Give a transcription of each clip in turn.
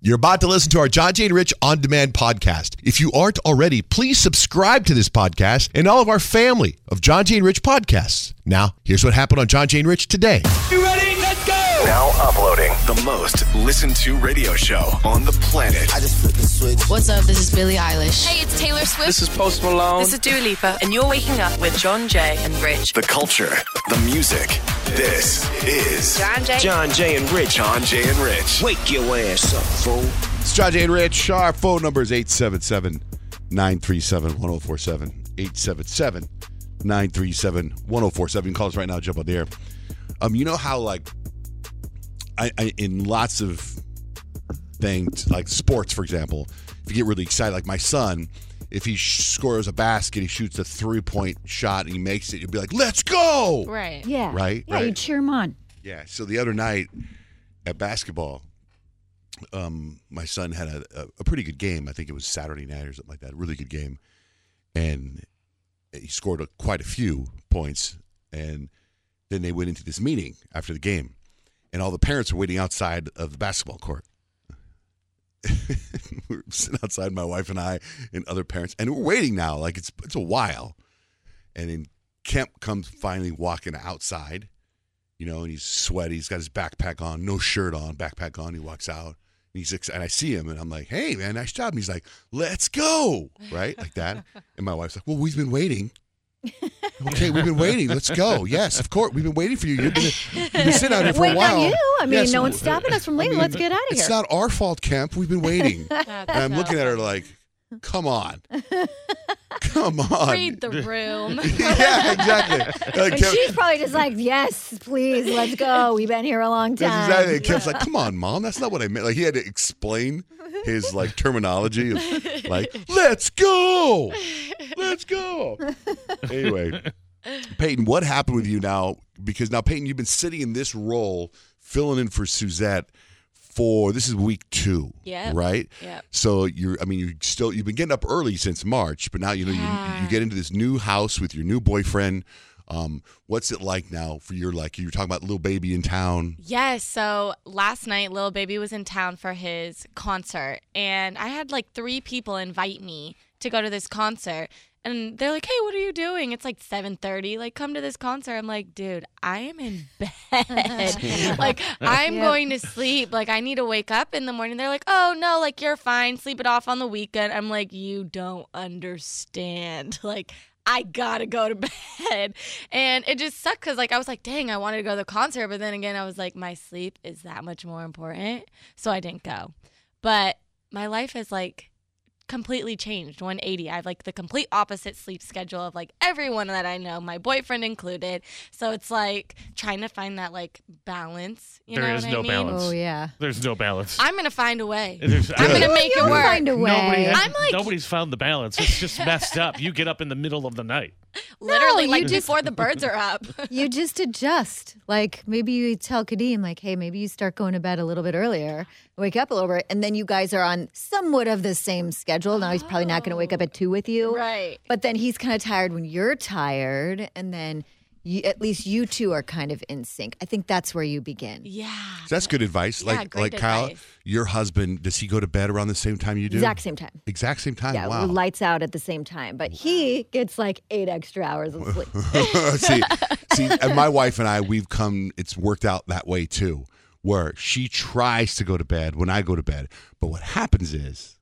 You're about to listen to our John Jay and Rich on demand podcast. If you aren't already, please subscribe to this podcast and all of our family of John Jay and Rich podcasts. Now, here's what happened on John Jay and Rich today. You ready? Let's go! Now uploading the most listened to radio show on the planet. I just flipped the switch. What's up? This is Billie Eilish. Hey, it's Taylor Swift. This is Post Malone. This is Dua Lipa, and you're waking up with John Jay and Rich. The culture, the music. This is John Jay. John Jay and Rich. John Jay and Rich. Wake your ass up, fool. It's John Jay and Rich. Our phone number is 877 937 1047. 877 937 1047. Call us right now, jump on the air. Um, you know how, like, I, I in lots of things, like sports, for example, if you get really excited, like my son, if he sh- scores a basket, he shoots a three point shot and he makes it, you'll be like, let's go. Right. Yeah. Right? Yeah, you cheer him on. Yeah. So the other night at basketball, um, my son had a, a, a pretty good game. I think it was Saturday night or something like that. Really good game, and he scored a, quite a few points. And then they went into this meeting after the game, and all the parents were waiting outside of the basketball court. we were sitting outside, my wife and I, and other parents, and we're waiting now. Like it's it's a while, and then Kemp comes finally walking outside you know, and he's sweaty. He's got his backpack on, no shirt on, backpack on. He walks out. And he's ex- and I see him, and I'm like, "Hey, man, nice job." And he's like, "Let's go!" Right, like that. And my wife's like, "Well, we've been waiting." Okay, we've been waiting. Let's go. Yes, of course, we've been waiting for you. You've been, you've been sitting out here for Waiting a while. on you? I mean, Yes, no one's stopping us from I leaving. mean, Let's get out of here. It's not our fault, Kemp. We've been waiting. and I'm looking at her like, "Come on, come on." Read the room. yeah, exactly. Like, and Kemp- she's probably just like, yes, please, let's go. We've been here a long time. That's exactly. it. Kemp's like, "Come on, mom, that's not what I meant." Like he had to explain his like terminology of like, "Let's go, let's go." Anyway, Peyton, what happened with you now? Because now, Peyton, you've been sitting in this role, filling in for Suzette for this is week two, Yep. right? Yep. So you're, I mean, you still you've been getting up early since March, but now you know you, Yeah. you get into this new house with your new boyfriend. Um, what's it like now for your like you were talking about Lil Baby in town? Yes. So last night, Lil Baby was in town for his concert, and I had like three people invite me to go to this concert. And they're like, "Hey, what are you doing?" It's like 7:30. Like, come to this concert. I'm like, "Dude, I am in bed. like, I'm Yep. going to sleep. Like, I need to wake up in the morning." They're like, "Oh no, like you're fine. Sleep it off on the weekend." I'm like, "You don't understand. Like, I gotta go to bed. And it just sucked because, like, I was like, dang, I wanted to go to the concert. But then again, I was like, my sleep is that much more important. So I didn't go. But my life has, like, completely changed 180 i have like the complete opposite sleep schedule of like everyone that i know my boyfriend included so it's like trying to find that like balance you There know is what no I mean? balance. Oh, yeah. There's no balance. i'm gonna find a way There's- i'm gonna make it You'll work find a way. Nobody has- I'm like- nobody's found the balance. It's just messed up. You get up in the middle of the night. literally you like just- before the birds are up You just adjust. Like maybe you tell Kadeem, like, hey, maybe you start going to bed a little bit earlier, wake up a little bit, and then you guys are on somewhat of the same schedule. Now he's probably not going to wake up oh. at two with you. right But then he's kind of tired when you're tired, and then you, at least you two are kind of in sync. I think that's where you begin. yeah So that's good advice. Yeah, like great like Kyle, advice. your husband, does he go to bed around the same time you do? Exact same time. Exact same time. Yeah, wow. lights out at the same time, but he gets like eight extra hours of sleep. see, see, and my wife and I, we've come. It's worked out that way too, where she tries to go to bed when I go to bed, but what happens is,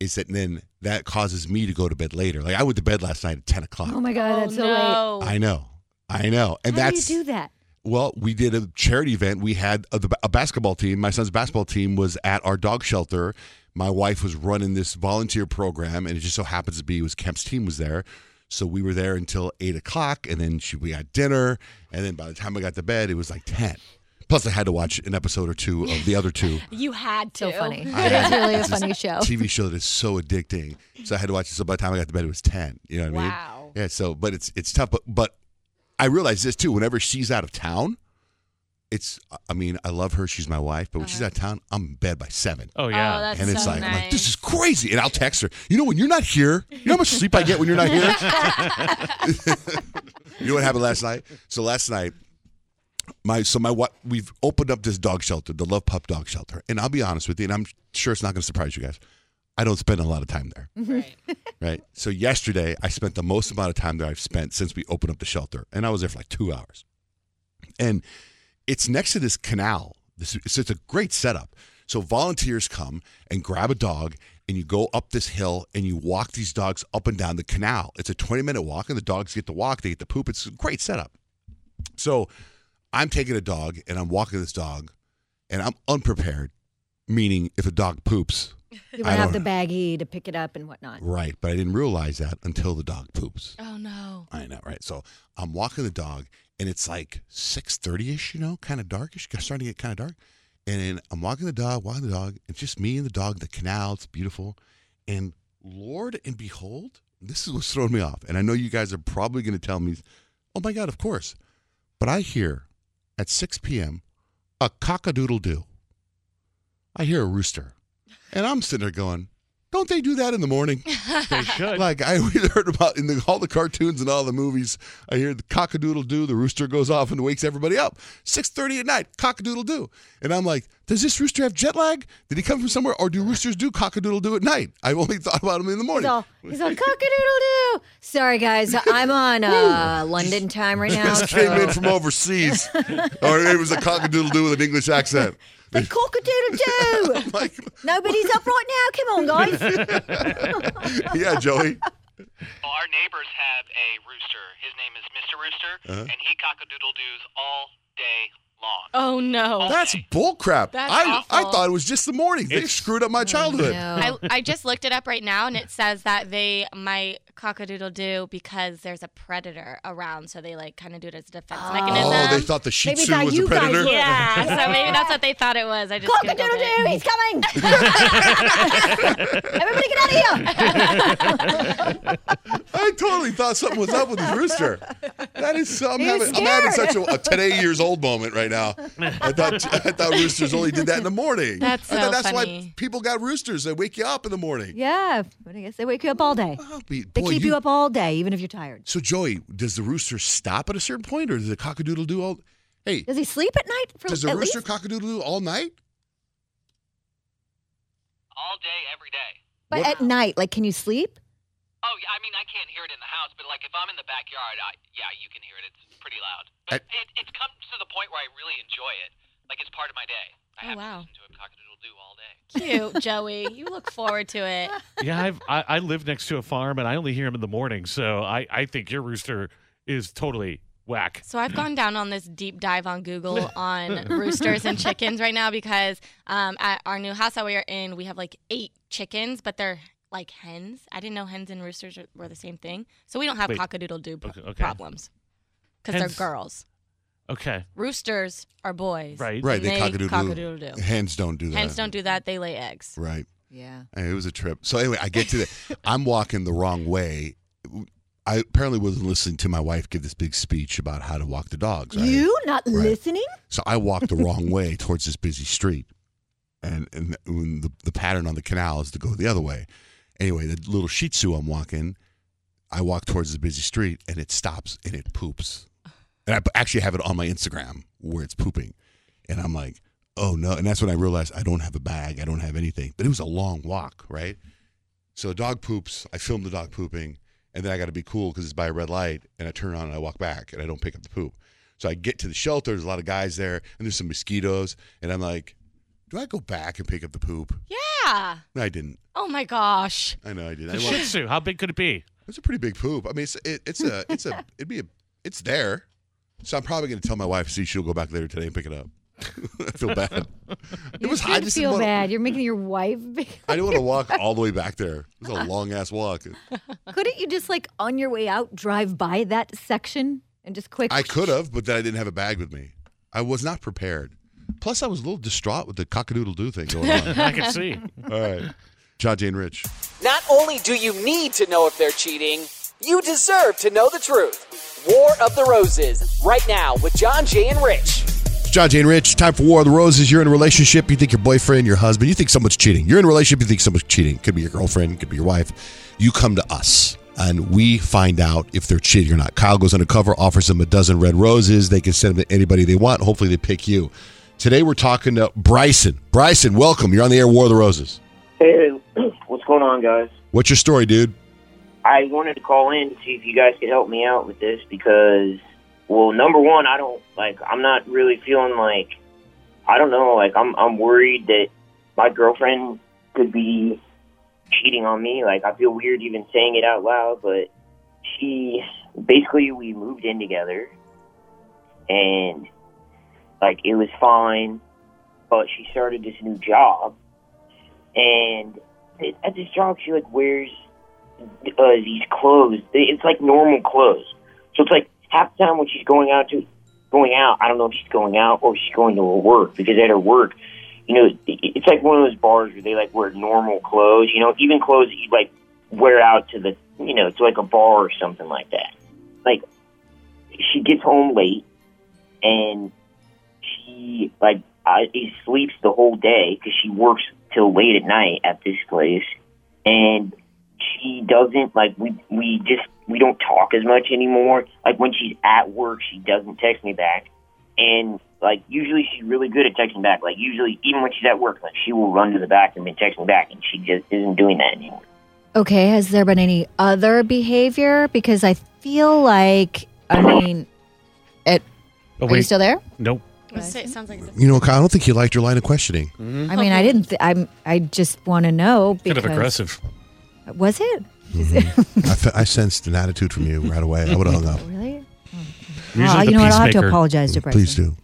is that then that causes me to go to bed later. Like I went to bed last night at ten o'clock. oh my god, oh, that's so late. I know, I know, and How that's do you do that? Well, we did a charity event. We had a, a basketball team. My son's basketball team was at our dog shelter. My wife was running this volunteer program, and it just so happens to be it was Kemp's team was there. So we were there until eight o'clock, and then she, we had dinner. And then by the time I got to bed, it was like ten Plus, I had to watch an episode or two of the other two. You had to. So funny. I It is had- really a it's this funny show. TV show that is so addicting. So I had to watch it. So by the time I got to bed, it was ten. You know what I mean? Wow. mean? Yeah. So, but it's it's tough. But but I realize this too. Whenever she's out of town, it's. I mean, I love her. She's my wife. But when she's uh-huh. out of town, I'm in bed by seven. Oh yeah. Oh, that's and it's so like, nice. I'm like, this is crazy. And I'll text her. You know, when you're not here, you know how much sleep I get when you're not here? you know what happened last night? So last night, my so my what we've opened up this dog shelter, the Love Pup Dog Shelter. And I'll be honest with you, and I'm sure it's not going to surprise you guys. I don't spend a lot of time there. Mm-hmm. Right. Right. So yesterday, I spent the most amount of time that I've spent since we opened up the shelter, and I was there for like two hours. And it's next to this canal. This it's, it's a great setup. So volunteers come and grab a dog, and you go up this hill and you walk these dogs up and down the canal. It's a 20 minute walk, and the dogs get to walk. They get to poop. It's a great setup. So I'm taking a dog and I'm walking this dog, and I'm unprepared. Meaning, if a dog poops, You I don't have the baggie to pick it up and whatnot. right? But I didn't realize that until the dog poops. Oh no. I know, right? So I'm walking the dog, and it's like six thirty ish, you know, kind of darkish, starting to get kind of dark. And then I'm walking the dog, walking the dog. It's just me and the dog. The canal, it's beautiful. And Lord and behold, this is what's throwing me off. And I know you guys are probably going to tell me, "Oh my God, of course." But I hear at 6 p.m. a cockadoodle doo. I hear a rooster, and I'm sitting there going, "Don't they do that in the morning?" They should. Like I always heard about in the, all the cartoons and all the movies. I hear the cockadoodle doo. The rooster goes off and wakes everybody up. Six thirty at night, cockadoodle doo. And I'm like, does this rooster have jet lag? Did he come from somewhere, or do roosters do cockadoodle doo at night? I've only thought about him in the He's morning. all, he's all cock-a-doodle-doo. Sorry, guys. I'm on uh, London time right now. This came in from overseas, or it was a cockadoodle doo with an English accent. The cock-a-doodle-doo. like, Nobody's up right now. Come on, guys. yeah, Joey. Well, our neighbors have a rooster. His name is Mr. Rooster, Uh-huh. and he cockadoodle-doos all day long. Oh no. That's bullcrap. That's I I thought it was just the morning. They screwed up my childhood. I, I just looked it up right now and it says that they might cockadoodle do because there's a predator around, so they like kind of do it as a defense oh. mechanism. Oh, they thought the Shih Tzu was a you guys predator. yeah, so maybe that's what they thought it was. I just Googled Cock-a-doodle-doo. He's coming. Everybody get out of here. I totally thought something was up with this rooster. That is so. I'm, having, I'm having such a, a today years old moment right now. I thought I thought roosters only did that in the morning. That's I thought so that's why people got roosters. They wake you up in the morning. Yeah, but I guess they wake you up all day. Oh, be- They boy, keep you, up all day, even if you're tired. So Joey, does the rooster stop at a certain point, or does the cockadoodle do all? Hey, Does he sleep at night? For does the at rooster least? cockadoodle do all night? All day, every day. But What- at night, like, can you sleep? Oh, yeah, I mean, I can't hear it in the house, but like if I'm in the backyard, I, yeah, you can hear it. It's pretty loud. But I- it, it's come to the point where I really enjoy it. Like it's part of my day. I Oh, have wow. to listen to a cockadoodle-doo all day. Cute, Joey. You look forward to it. Yeah, I've, I I live next to a farm and I only hear him in the morning, so I I think your rooster is totally whack. So I've gone down on this deep dive on Google on roosters and chickens right now because um, at our new house that we are in, we have like eight chickens, but they're like hens. I didn't know hens and roosters were the same thing. So we don't have Wait. cockadoodle doo Okay, okay. problems because they're girls. Okay, Roosters are boys. right. Right, they they cockadoodle. cockadoodle-doo. Hens don't do that. Hens don't do that. They lay eggs. Right. Yeah. And It was a trip. So anyway, I get to the. I'm walking the wrong way. I apparently wasn't listening to my wife give this big speech about how to walk the dogs. right? You not Right. listening? So I walked the wrong way towards this busy street, and and when the the pattern on the canal is to go the other way. Anyway, the little Shih Tzu I'm walking, I walk towards the busy street, and it stops and it poops, and I actually have it on my Instagram where it's pooping, and I'm like, oh no, and that's when I realized I don't have a bag, I don't have anything, but it was a long walk, right? So a dog poops, I film the dog pooping, and then I got to be cool because it's by a red light, and I turn on and I walk back, and I don't pick up the poop. So I get to the shelter. There's a lot of guys there, and there's some mosquitoes. And I'm like, do I go back and pick up the poop? Yeah. No, I didn't. Oh my gosh. I know I did. I The wa- Shih Tzu, how big could it be? it's a pretty big poop. I mean, it's it, it's a it's a it'd be a it's there. So I'm probably going to tell my wife, see, she'll go back later today and pick it up. I feel bad. It You was. I should just feel wanna- bad. You're making your wife. Big. I didn't want to walk all the way back there. It was a long ass walk. Couldn't you just like on your way out drive by that section and just quick? I could have, but then I didn't have a bag with me. I was not prepared. Plus, I was a little distraught with the cockadoodle-doo thing going on. I can see. All right. John Jay and Rich. Not only do you need to know if they're cheating, you deserve to know the truth. War of the Roses, right now with John Jay and Rich. It's John and Rich. Time for War of the Roses. You're in a relationship. You think your boyfriend, your husband, you think someone's cheating. You're in a relationship. You think someone's cheating. Could be your girlfriend. Could be your wife. You come to us. And we find out if they're cheating or not. Kyle goes undercover, offers them a dozen red roses. They can send them to anybody they want. Hopefully, they pick you. Today, we're talking to Bryson. Bryson, welcome. You're on the air, War of the Roses. Hey, what's going on, guys? What's your story, dude? I wanted to call in to see if you guys could help me out with this because, well, number one, I don't like. I'm not really feeling like. I don't know. Like, I'm I'm worried that my girlfriend could be cheating on me. Like, I feel weird even saying it out loud, but she basically we moved in together, and like it was fine, but she started this new job, and at this job she like wears uh, these clothes. It's like normal clothes. So it's like half the time when she's going out to going out, I don't know if she's going out or she's going to her work because at her work, you know, it's like one of those bars where they like wear normal clothes. You know, even clothes that you like wear out to the, you know, to like a bar or something like that. Like she gets home late and she like I, he sleeps the whole day because she works till late at night at this place, and she doesn't like we we just we don't talk as much anymore. Like when she's at work, she doesn't text me back, and like usually she's really good at texting back. Like usually, even when she's at work, like she will run to the bathroom and text me back, and she just isn't doing that anymore. Okay, has there been any other behavior? Because I feel like, I mean, it. Oh, are you still there? Nope. It sounds like You know, Kyle, I don't think you liked your line of questioning. I mean, I didn't. Th- I'm. I just want to know Kind because of aggressive. Was it mm-hmm. I, fe- I sensed an attitude from you right away. I would have hung up. really? Mm-hmm. Usually Oh, you know what? I'll have to apologize to mm, Bryson. Please do.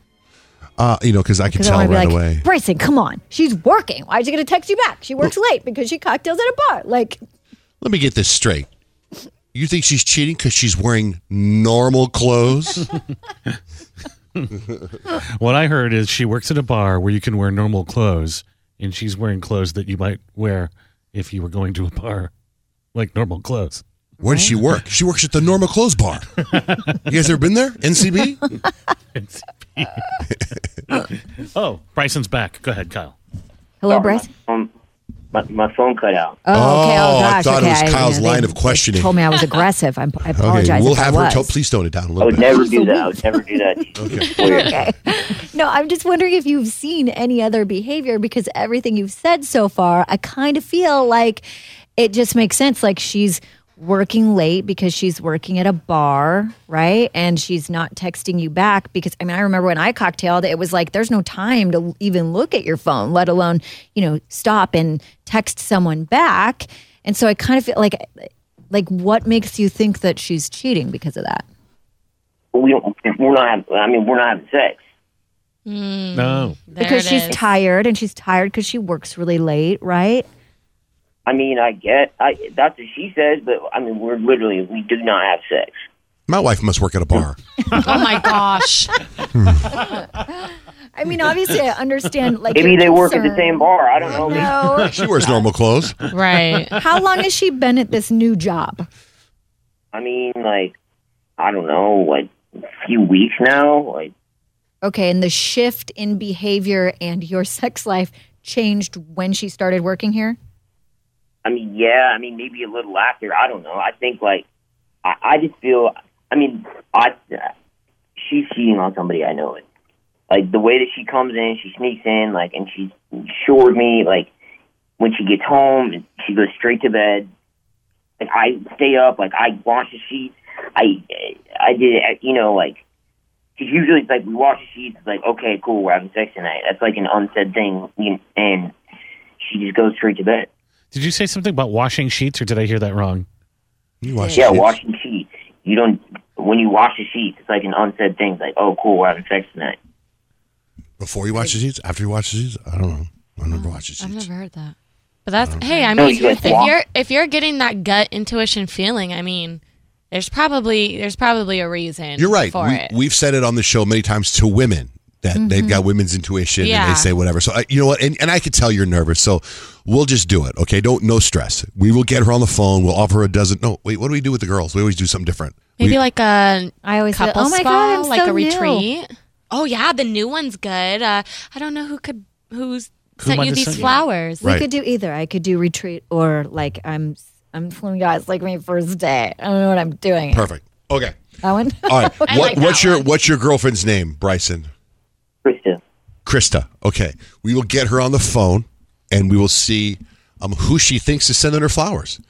Uh, you know, because I can Because I tell want right like, away. Bryson, come on. She's working. Why is she going to text you back? She works late because she cocktails at a bar. Like, Let me get this straight. You think she's cheating because she's wearing normal clothes? What I heard is she works at a bar where you can wear normal clothes, and she's wearing clothes that you might wear if you were going to a bar, like normal clothes. Where does she work? She works at the Normal Clothes Bar. You guys ever been there? NCB? oh, Bryson's back. Go ahead, Kyle. hello, Bryson. Um, my, my phone cut out. Oh, okay. Oh, Oh, I gosh. thought it was Kyle's they- line of they questioning. Told me I was aggressive. I'm, I Okay, apologize. we'll if have I her. was. To- please tone it down a little bit. I would bit. never do that. I would never do that. Okay. okay. No, I'm just wondering if you've seen any other behavior because everything you've said so far, I kind of feel like it just makes sense. Like she's working late because she's working at a bar, right? And she's not texting you back because I mean, I remember when I cocktailed, it was like there's no time to even look at your phone, let alone, you know, stop and text someone back. And so I kind of feel like like what makes you think that she's cheating because of that? We don't. We're not. I mean, we're not having sex. No. because she's tired and she's tired because she works really late, right? I mean, I get. I that's what she says, but I mean, we're literally we do not have sex. My wife must work at a bar. oh my gosh. I mean, obviously, I understand. Like Maybe your they work at the same bar. I don't know. No. She wears normal clothes. Right. How long has she been at this new job? I mean, like, I don't know, like a few weeks now. Like, Okay, and the shift in behavior and your sex life changed when she started working here. I mean, yeah. I mean, maybe a little after. I don't know. I think like, I, I just feel. I mean, I she's cheating on somebody. I know it. Like the way that she comes in, she sneaks in, like, and she's sure with me. Like when she gets home, she goes straight to bed. Like I stay up, like I wash the sheets. I I did, it, you know, like. Cause usually it's like we wash the sheets. It's like okay, cool, we're having sex tonight. That's like an unsaid thing, you- know, and she just goes straight to bed. Did you say something about washing sheets, or did I hear that wrong? You wash yeah, sheets. washing sheets. You don't when you wash the sheets. It's like an unsaid thing. It's like, oh, cool, we're having sex tonight. Before you wash the sheets? After you wash the sheets? I don't know. I never watched the sheets. I've never heard that. But that's hey, I mean, you like if you're if you're getting that gut intuition feeling, I mean, there's probably there's probably a reason. You're right. for We, it. we've said it on the show many times to women. That they've got women's intuition and they say whatever. So I, you know what? And, and I could tell you're nervous. So we'll just do it. Okay. Don't no stress. We will get her on the phone. We'll offer her a dozen. No, wait. What do we do with the girls? We always do something different. Maybe We- like a I always say, couple "Oh my spa, God, I'm like so a new." retreat. Oh yeah, the new one's good. Uh, I don't know who could who's Who sent you these sent you? flowers. We could do either. I could do retreat or like I'm I'm flying guys like my first day. I don't know what I'm doing. Perfect. Okay. That one. All right. What, like that what's your one. what's your girlfriend's name, Bryson? Krista. Krista. Okay. We will get her on the phone and we will see um, who she thinks is sending her flowers.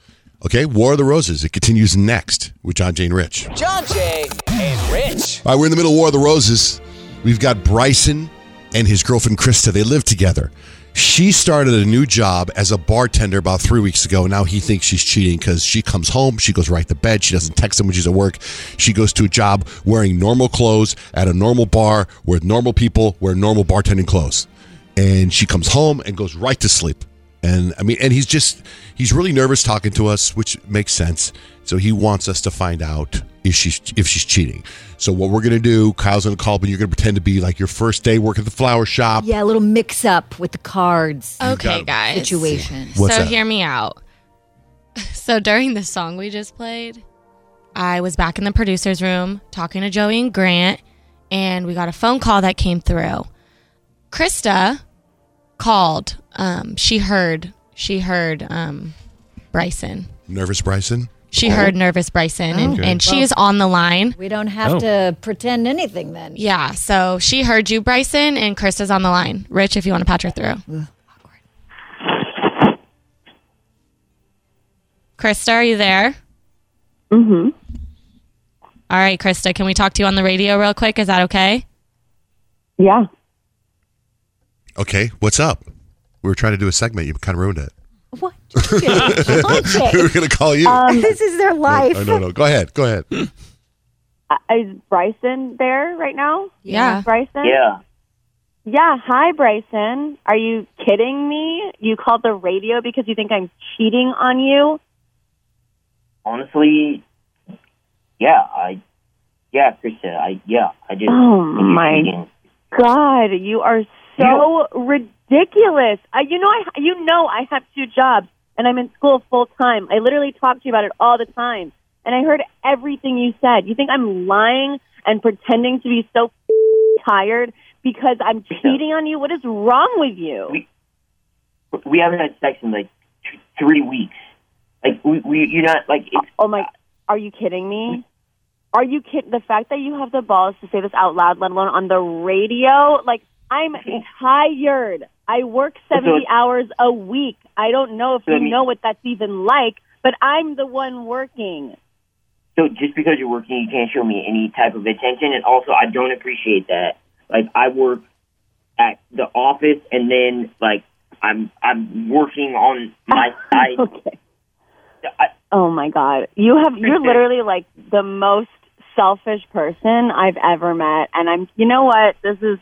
Okay. War of the Roses. It continues next with John Jay and Rich. John Jay and Rich. All right, we're in the middle of War of the Roses. We've got Bryson and his girlfriend Krista. They live together. She started a new job as a bartender about three weeks ago. Now he thinks she's cheating because she comes home, she goes right to bed, she doesn't text him when she's at work. She goes to a job wearing normal clothes at a normal bar where normal people wear normal bartending clothes. And she comes home and goes right to sleep. And I mean, and he's just, he's really nervous talking to us, which makes sense. So he wants us to find out if she's if she's cheating. So what we're gonna do, Kyle's gonna call, but you're gonna pretend to be like your first day working at the flower shop. Yeah, a little mix up with the cards Okay, guys. situation. What's so that? hear me out. So during the song we just played, I was back in the producer's room talking to Joey and Grant, and we got a phone call that came through. Krista called. Um, she heard. She heard um, Bryson. Nervous Bryson. She heard nervous Bryson, and, Okay. and she Well- is on the line. We don't have Oh. to pretend anything then. Yeah, so she heard you, Bryson, and Krista's on the line. Rich, if you want to patch her through. Krista, are you there? Mm-hmm. All right, Krista, can we talk to you on the radio real quick? Is that okay? Yeah. Okay, what's up? We were trying to do a segment. You kind of ruined it. What? we were gonna call you. Um, this is their life. No, no, no. Go ahead. Go ahead. Uh, Is Bryson there right now? Yeah. Bryson? Yeah. Yeah. Hi, Bryson. Are you kidding me? You called the radio because you think I'm cheating on you? Honestly, yeah, I, yeah, Krista, I, yeah, I just. Oh, my. God, you are so ridiculous. I, you know, I, you know, I have two jobs and I'm in school full time. I literally talk to you about it all the time, and I heard everything you said. You think I'm lying and pretending to be so tired because I'm cheating on you? What is wrong with you? We- We haven't had sex in like t- three weeks. Like we, we you're not like it's, Oh my! Are you kidding me? Are you kidding? The fact that you have the balls to say this out loud, let alone on the radio, like I'm tired. I work seventy hours a week. I don't know if So, I you mean- know what that's even like, but I'm the one working. so just because you're working, you can't show me any type of attention. And also, I don't appreciate that. Like I work at the office, and then like I'm I'm working on my side. okay. Oh my god. You have you're literally like the most selfish person I've ever met and I'm you know what? This is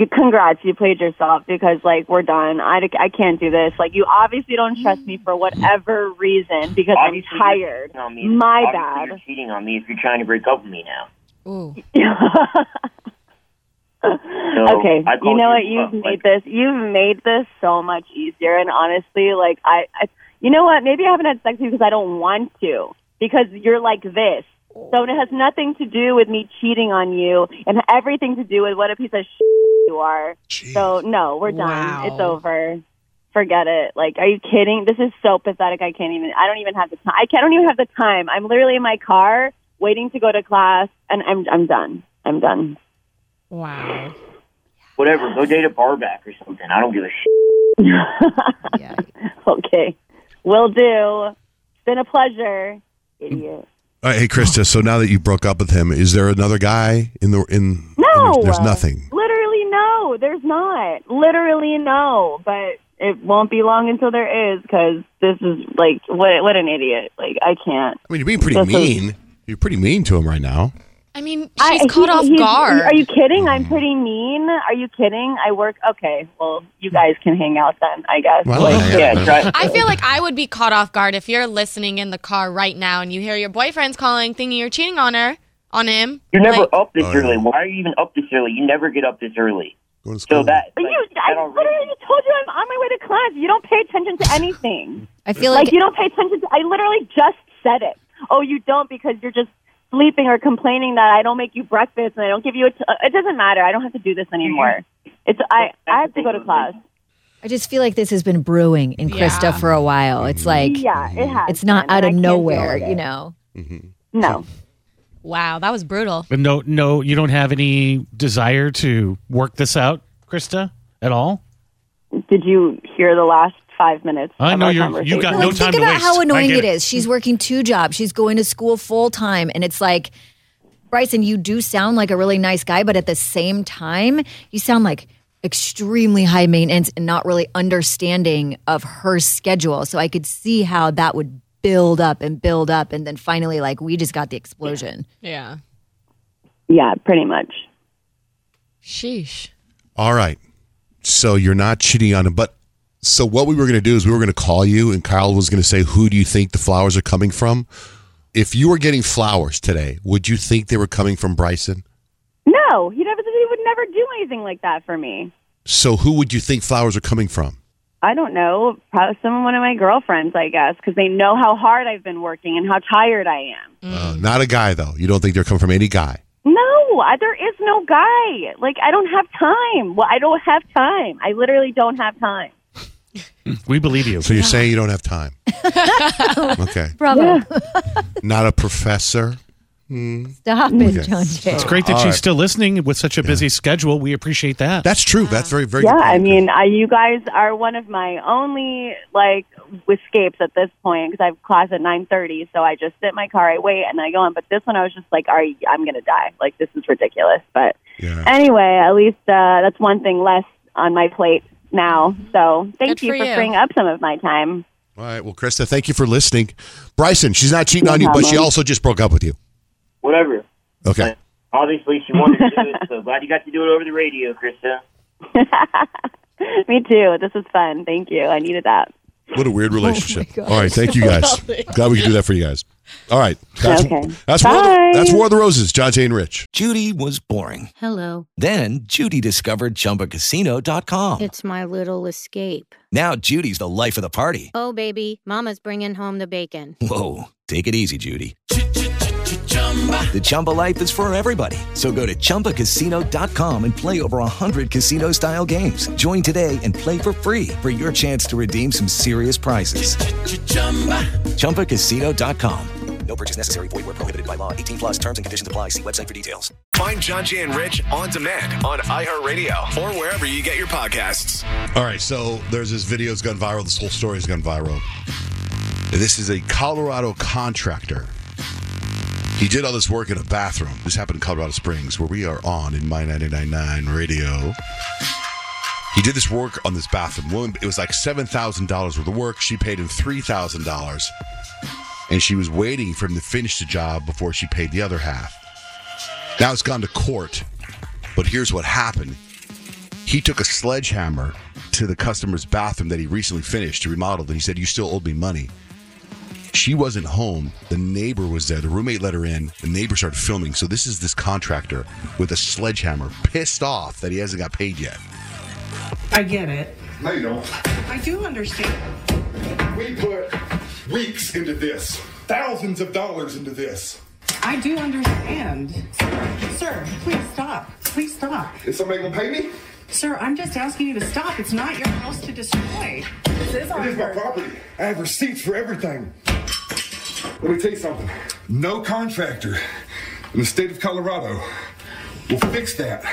you- congrats you played yourself because like we're done. I, I can't do this. Like you obviously don't trust me for whatever reason because Obviously, I'm you're tired. cheating on me. My Obviously, bad. You're cheating on me if you're trying to break up with me now. Ooh. okay, you know you what? You've like- made this. You've made this so much easier. And honestly, like I, I, you know what? Maybe I haven't had sex with you because I don't want to. Because you're like this. So it has nothing to do with me cheating on you, and everything to do with what a piece of shit you are. So no, we're done. Wow. It's over. Forget it. Like, are you kidding? This is so pathetic. I can't even. I don't even have the time. I can't, I don't even have the time. I'm literally in my car waiting to go to class, and I'm I'm done. I'm done. Wow. Whatever, go date a barback or something. I don't give a shit. okay. Will do. It's been a pleasure. Idiot. Right, hey Krista. So now that you broke up with him, is there another guy in the in? No. There's, there's uh, nothing. Literally no. There's not. Literally no. But it won't be long until there is because this is like what what an idiot. Like I can't. I mean, you're being pretty This is- mean. You're pretty mean to him right now. I mean, I- she's caught he- off he's- guard. Are you kidding? I'm pretty mean. Are you kidding? I work. Okay. Well, you guys can hang out then. I guess. Well, Like, yeah, Yeah, try. I feel like I would be caught off guard if you're listening in the car right now and you hear your boyfriend's calling thinking you're cheating on her on him. You're never Like- up this Oh, yeah. early. Why are you even up this early? You never get up this early. Going to So school. that But like, you, I that already- literally told you I'm on my way to class. You don't pay attention to anything. I feel like like, you don't pay attention to. I literally just said it. Oh, you don't because you're just sleeping or complaining that I don't make you breakfast and I don't give you a. T- it doesn't matter. I don't have to do this anymore. It's I. I have to go to class. I just feel like this has been brewing in Krista Yeah. for a while. It's mm-hmm. like yeah, it has. it's not been, out of nowhere, with it. you know. Mm-hmm. No. Wow, that was brutal. But no, no, you don't have any desire to work this out, Krista, at all. Did you hear the last five minutes? I know you're- conversation? you got no like, time think to about waste. how annoying it it. is. She's working two jobs. She's going to school full time, and it's like, Bryson, you do sound like a really nice guy, but at the same time, you sound like extremely high maintenance and not really understanding of her schedule. So I could see how that would build up and build up, and then finally, like, we just got the explosion. Yeah. Yeah, pretty much. Sheesh. All right. So you're not cheating on him, but so what we were going to do is we were going to call you, and Kyle was going to say, "Who do you think the flowers are coming from?" If you were getting flowers today, would you think they were coming from Bryson? No, he never. He would never do anything like that for me. So who would you think flowers are coming from? I don't know. Probably some one of my girlfriends, I guess, because they know how hard I've been working and how tired I am. Uh, not a guy though. You don't think they're coming from any guy? No, I, there is no guy. Like I don't have time. Well, I don't have time. I literally don't have time. We believe you. So you're saying you don't have time? okay. Bravo. Not a professor. Stop it, John Jay. It's great that All she's right. still listening with such a busy schedule. We appreciate that. That's true. That's very very. yeah, good I mean, I, you guys are one of my only like escapes at this point because I have class at nine thirty. So I just sit in my car, I wait, and I go on. But this one, I was just like, "Are you, I'm gonna die? Like this is ridiculous." But Yeah. anyway, at least uh, that's one thing less on my plate now. So thank Good you for for you. freeing up some of my time. All right. Well, Krista, thank you for listening. Bryson, she's not cheating on you, but she also just broke up with you. whatever. Okay. Obviously, she wanted to do it, so glad you got to do it over the radio, Krista. Me too. This was fun. Thank you. I needed that. What a weird Oh relationship. All right, thank you guys. Glad we could do that for you guys. All right, that's Okay. that's War of the, that's War of the Roses. John Jay and Rich. Judy was boring. Hello. Then Judy discovered ChumbaCasino.com. It's my little escape. Now Judy's the life of the party. Oh, baby, Mama's bringing home the bacon. Whoa, take it easy, Judy. The Chumba life is for everybody. So go to ChumbaCasino.com and play over 100 casino-style games. Join today and play for free for your chance to redeem some serious prizes. ChumbaCasino.com. No purchase necessary. Void where prohibited by law. 18 plus terms and conditions apply. See website for details. Find John Jay and Rich on demand on iHeartRadio or wherever you get your podcasts. All right, so there's this video that's gone viral. This whole story has gone viral. This is a Colorado contractor. He did all this work in a bathroom. This happened in Colorado Springs, where we are on in My 999 Radio. He did this work on this bathroom. Woman, it was like seven thousand dollars worth of work. She paid him three thousand dollars, and she was waiting for him to finish the job before she paid the other half. Now it's gone to court, but here's what happened. He took a sledgehammer to the customer's bathroom that he recently finished to remodel, and he said, "You still owed me money." She wasn't home. The neighbor was there. The roommate let her in. The neighbor started filming. So this is this contractor with a sledgehammer, pissed off that he hasn't got paid yet. I get it. No, you don't. I do understand. We put weeks into this, thousands of dollars into this. I do understand. Sir, sir, please stop. Please stop. Is somebody gonna pay me? Sir, I'm just asking you to stop. It's not your house to destroy. This is our It is my property. I have receipts for everything. Let me tell you something. No contractor in the state of Colorado will fix that.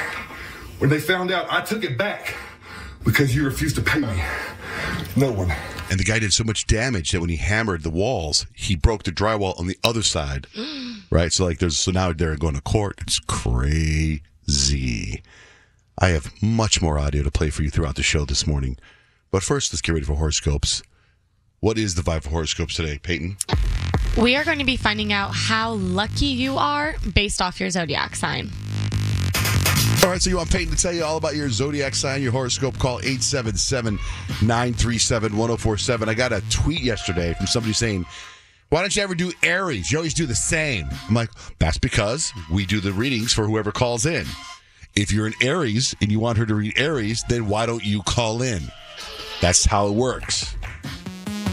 When they found out I took it back because you refused to pay me. No one. And the guy did so much damage that when he hammered the walls, he broke the drywall on the other side. right? So like there's so now they're going to court. It's crazy. I have much more audio to play for you throughout the show this morning. But first, let's get ready for horoscopes. What is the vibe for horoscopes today, Peyton? We are going to be finding out how lucky you are based off your zodiac sign. All right, so you want Peyton to tell you all about your zodiac sign, your horoscope? Call 877 937 1047. I got a tweet yesterday from somebody saying, Why don't you ever do Aries? You always do the same. I'm like, that's because we do the readings for whoever calls in. If you're an Aries and you want her to read Aries, then why don't you call in? That's how it works.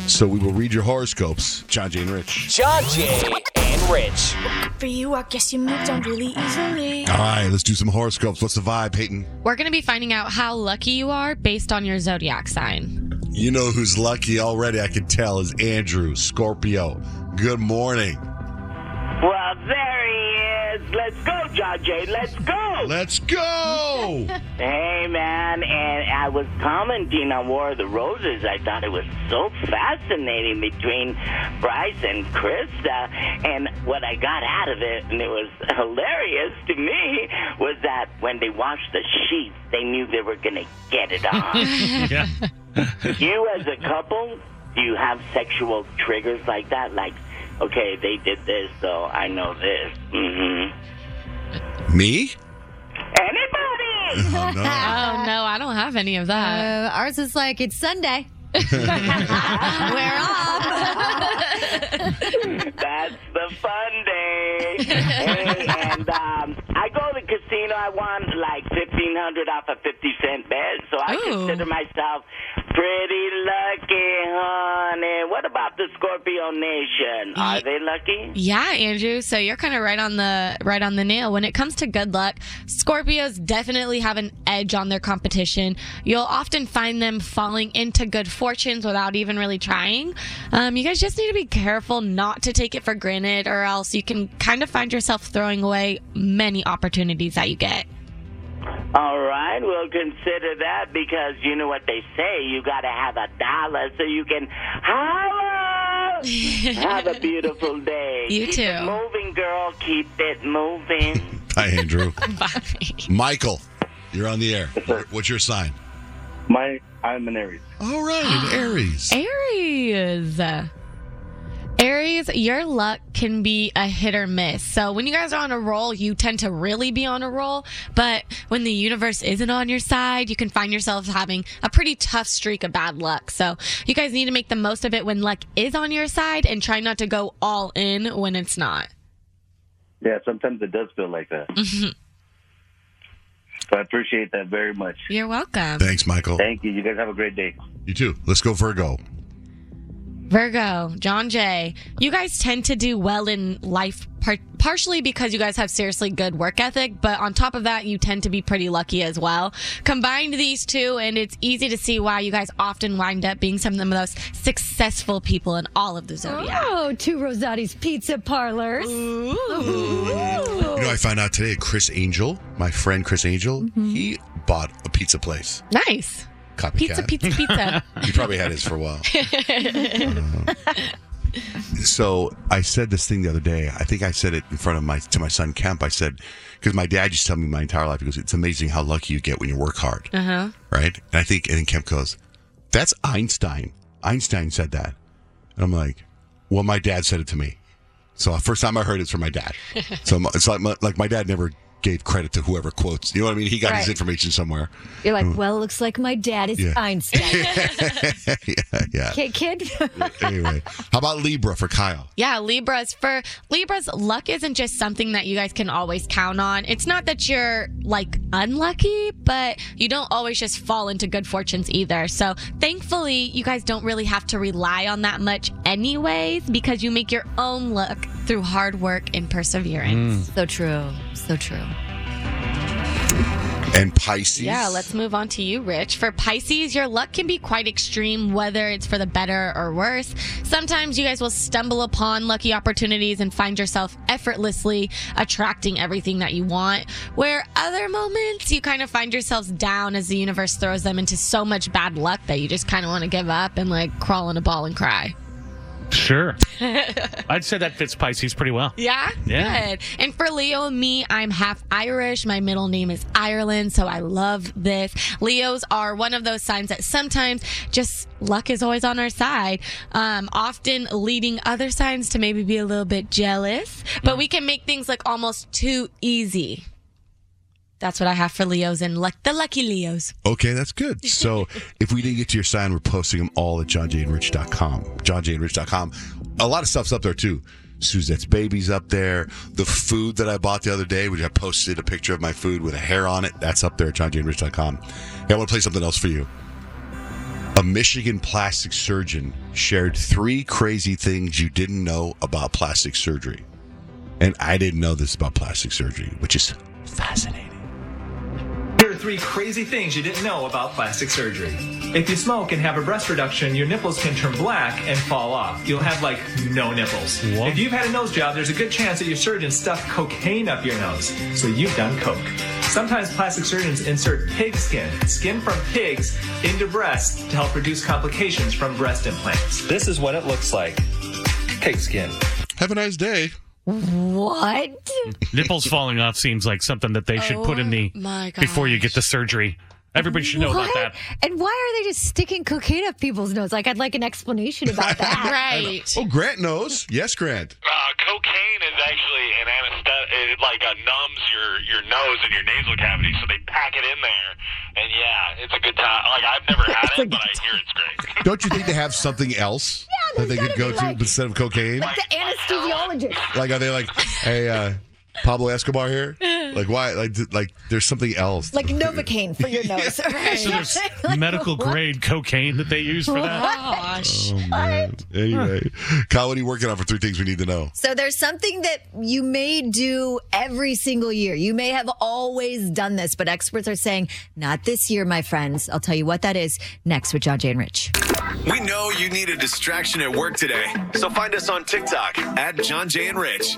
So we will read your horoscopes, John Jay and Rich. John Jay and Rich. For you, I guess you moved on really easily. All right, let's do some horoscopes. What's the vibe, Peyton? We're going to be finding out how lucky you are based on your zodiac sign. You know who's lucky already, I can tell, is Andrew, Scorpio. Good morning. Well, there he is. Let's go, John Jay. Let's go. Let's go. hey, man. And I was commenting on War of the Roses. I thought it was so fascinating between Bryce and Krista. And what I got out of it, and it was hilarious to me, was that when they washed the sheets, they knew they were going to get it on. yeah. you, as a couple, do you have sexual triggers like that? Like, okay, they did this, so I know this. Mm-hmm. Me? Anybody? Oh, no. Oh, no, I don't have any of that. Uh, ours is like it's Sunday. We're off. That's the fun day. hey, and um, I go to the casino. I won like fifteen hundred off a fifty cent bet, so I Ooh. consider myself pretty lucky, honey. What about the Scorpio Nation? Are they lucky? Yeah, Andrew. So you're kind of right on the right on the nail. When it comes to good luck, Scorpios definitely have an edge on their competition. You'll often find them falling into good fortunes without even really trying. Um, you guys just need to be careful not to take it for granted, or else you can kind of find yourself throwing away many opportunities that you get. All right, we'll consider that because you know what they say. You got to have a dollar so you can holla. have a beautiful day. You Keep too. It moving, girl. Keep it moving. Hi, Andrew. Bye. Michael, you're on the air. What's your sign? My, I'm an Aries. All right, Aries. Aries. Aries, your luck can be a hit or miss. So when you guys are on a roll, you tend to really be on a roll. But when the universe isn't on your side, you can find yourself having a pretty tough streak of bad luck. So you guys need to make the most of it when luck is on your side and try not to go all in when it's not. Yeah, sometimes it does feel like that. Mhm. So I appreciate that very much. You're welcome. Thanks, Michael. Thank you. You guys have a great day. You too. Let's go Virgo. Virgo, John Jay, you guys tend to do well in life par- partially because you guys have seriously good work ethic, but on top of that, you tend to be pretty lucky as well. Combine these two, and it's easy to see why you guys often wind up being some of the most successful people in all of the zodiac. Oh, two Rosati's Pizza Parlors. You know, I found out today Criss Angel, my friend Criss Angel, mm-hmm. he bought a pizza place. Nice. Copycat. Pizza, pizza, pizza. he probably had his for a while. So I said this thing the other day. I think I said it in front of my to my son Kemp. I said because my dad used to tell me my entire life. He goes, "It's amazing how lucky you get when you work hard." Uh huh. right? And I think, and then Kemp goes, "That's Einstein. Einstein said that." And I'm like, "Well, my dad said it to me." So first time I heard it's from my dad. So it's like my, like my dad never gave credit to whoever quotes. You know what I mean? He got his information somewhere. You're like, mm. well, it looks like my dad is Yeah. Einstein. yeah, yeah. okay, kid. Anyway, how about Libra for Kyle? Yeah, Libras for Libras, luck isn't just something that you guys can always count on. It's not that you're like unlucky, but you don't always just fall into good fortunes either. So thankfully, you guys don't really have to rely on that much anyways because you make your own luck through hard work and perseverance. Mm. So true. So true. And Pisces. Yeah, let's move on to you, Rich. For Pisces, your luck can be quite extreme, whether it's for the better or worse. Sometimes you guys will stumble upon lucky opportunities and find yourself effortlessly attracting everything that you want. Where other moments, you kind of find yourselves down as the universe throws them into so much bad luck that you just kind of want to give up and like crawl in a ball and cry. Sure. I'd say that fits Pisces pretty well. Yeah? Yeah. Good. And for Leo and me, I'm half Irish. My middle name is Ireland, so I love this. Leos are one of those signs that sometimes just luck is always on our side, um, often leading other signs to maybe be a little bit jealous, but we can make things look almost too easy. That's what I have for Leos and the lucky Leos. Okay, that's good. So if we didn't get to your sign, we're posting them all at johnjayandrich.com. Johnjayandrich.com. A lot of stuff's up there too. Suzette's baby's up there. The food that I bought the other day, which I posted a picture of my food with a hair on it, that's up there at johnjayandrich.com. Hey, I want to play something else for you. A Michigan plastic surgeon shared three crazy things you didn't know about plastic surgery. And I didn't know this about plastic surgery, which is fascinating. Here are three crazy things you didn't know about plastic surgery. If you smoke and have a breast reduction, your nipples can turn black and fall off. You'll have like no nipples. If you've had a nose job, there's a good chance that your surgeon stuffed cocaine up your nose. So you've done coke. Sometimes plastic surgeons insert pig skin, skin from pigs, into breasts to help reduce complications from breast implants. This is what it looks like. Pig skin. Have a nice day. What? Nipples falling off seems like something that they should put in the Oh my before you get the surgery. Everybody should know about that. And why are they just sticking cocaine up people's nose? Like, I'd like an explanation about that. right. Oh, Grant knows. Yes, Grant. Uh, cocaine is actually an anesthetic. It like uh, numbs your your nose and your nasal cavity, so they pack it in there, and yeah, it's a good time. Like I've never had it, but I hear it's great. Don't you think they have something else that they could go to instead of cocaine? Like the anesthesiologist. Like, are they like, hey, uh, Pablo Escobar here? Like, why? Like, like, there's something else. Like Novocaine for your nose. So there's medical grade cocaine that they use for that. Gosh. Oh, man. Anyway, Kyle, what are you working on for three things we need to know? So there's something that you may do every single year. You may have always done this, but experts are saying not this year, my friends. I'll tell you what that is next with John Jay and Rich. We know you need a distraction at work today, so find us on TikTok at John Jay and Rich.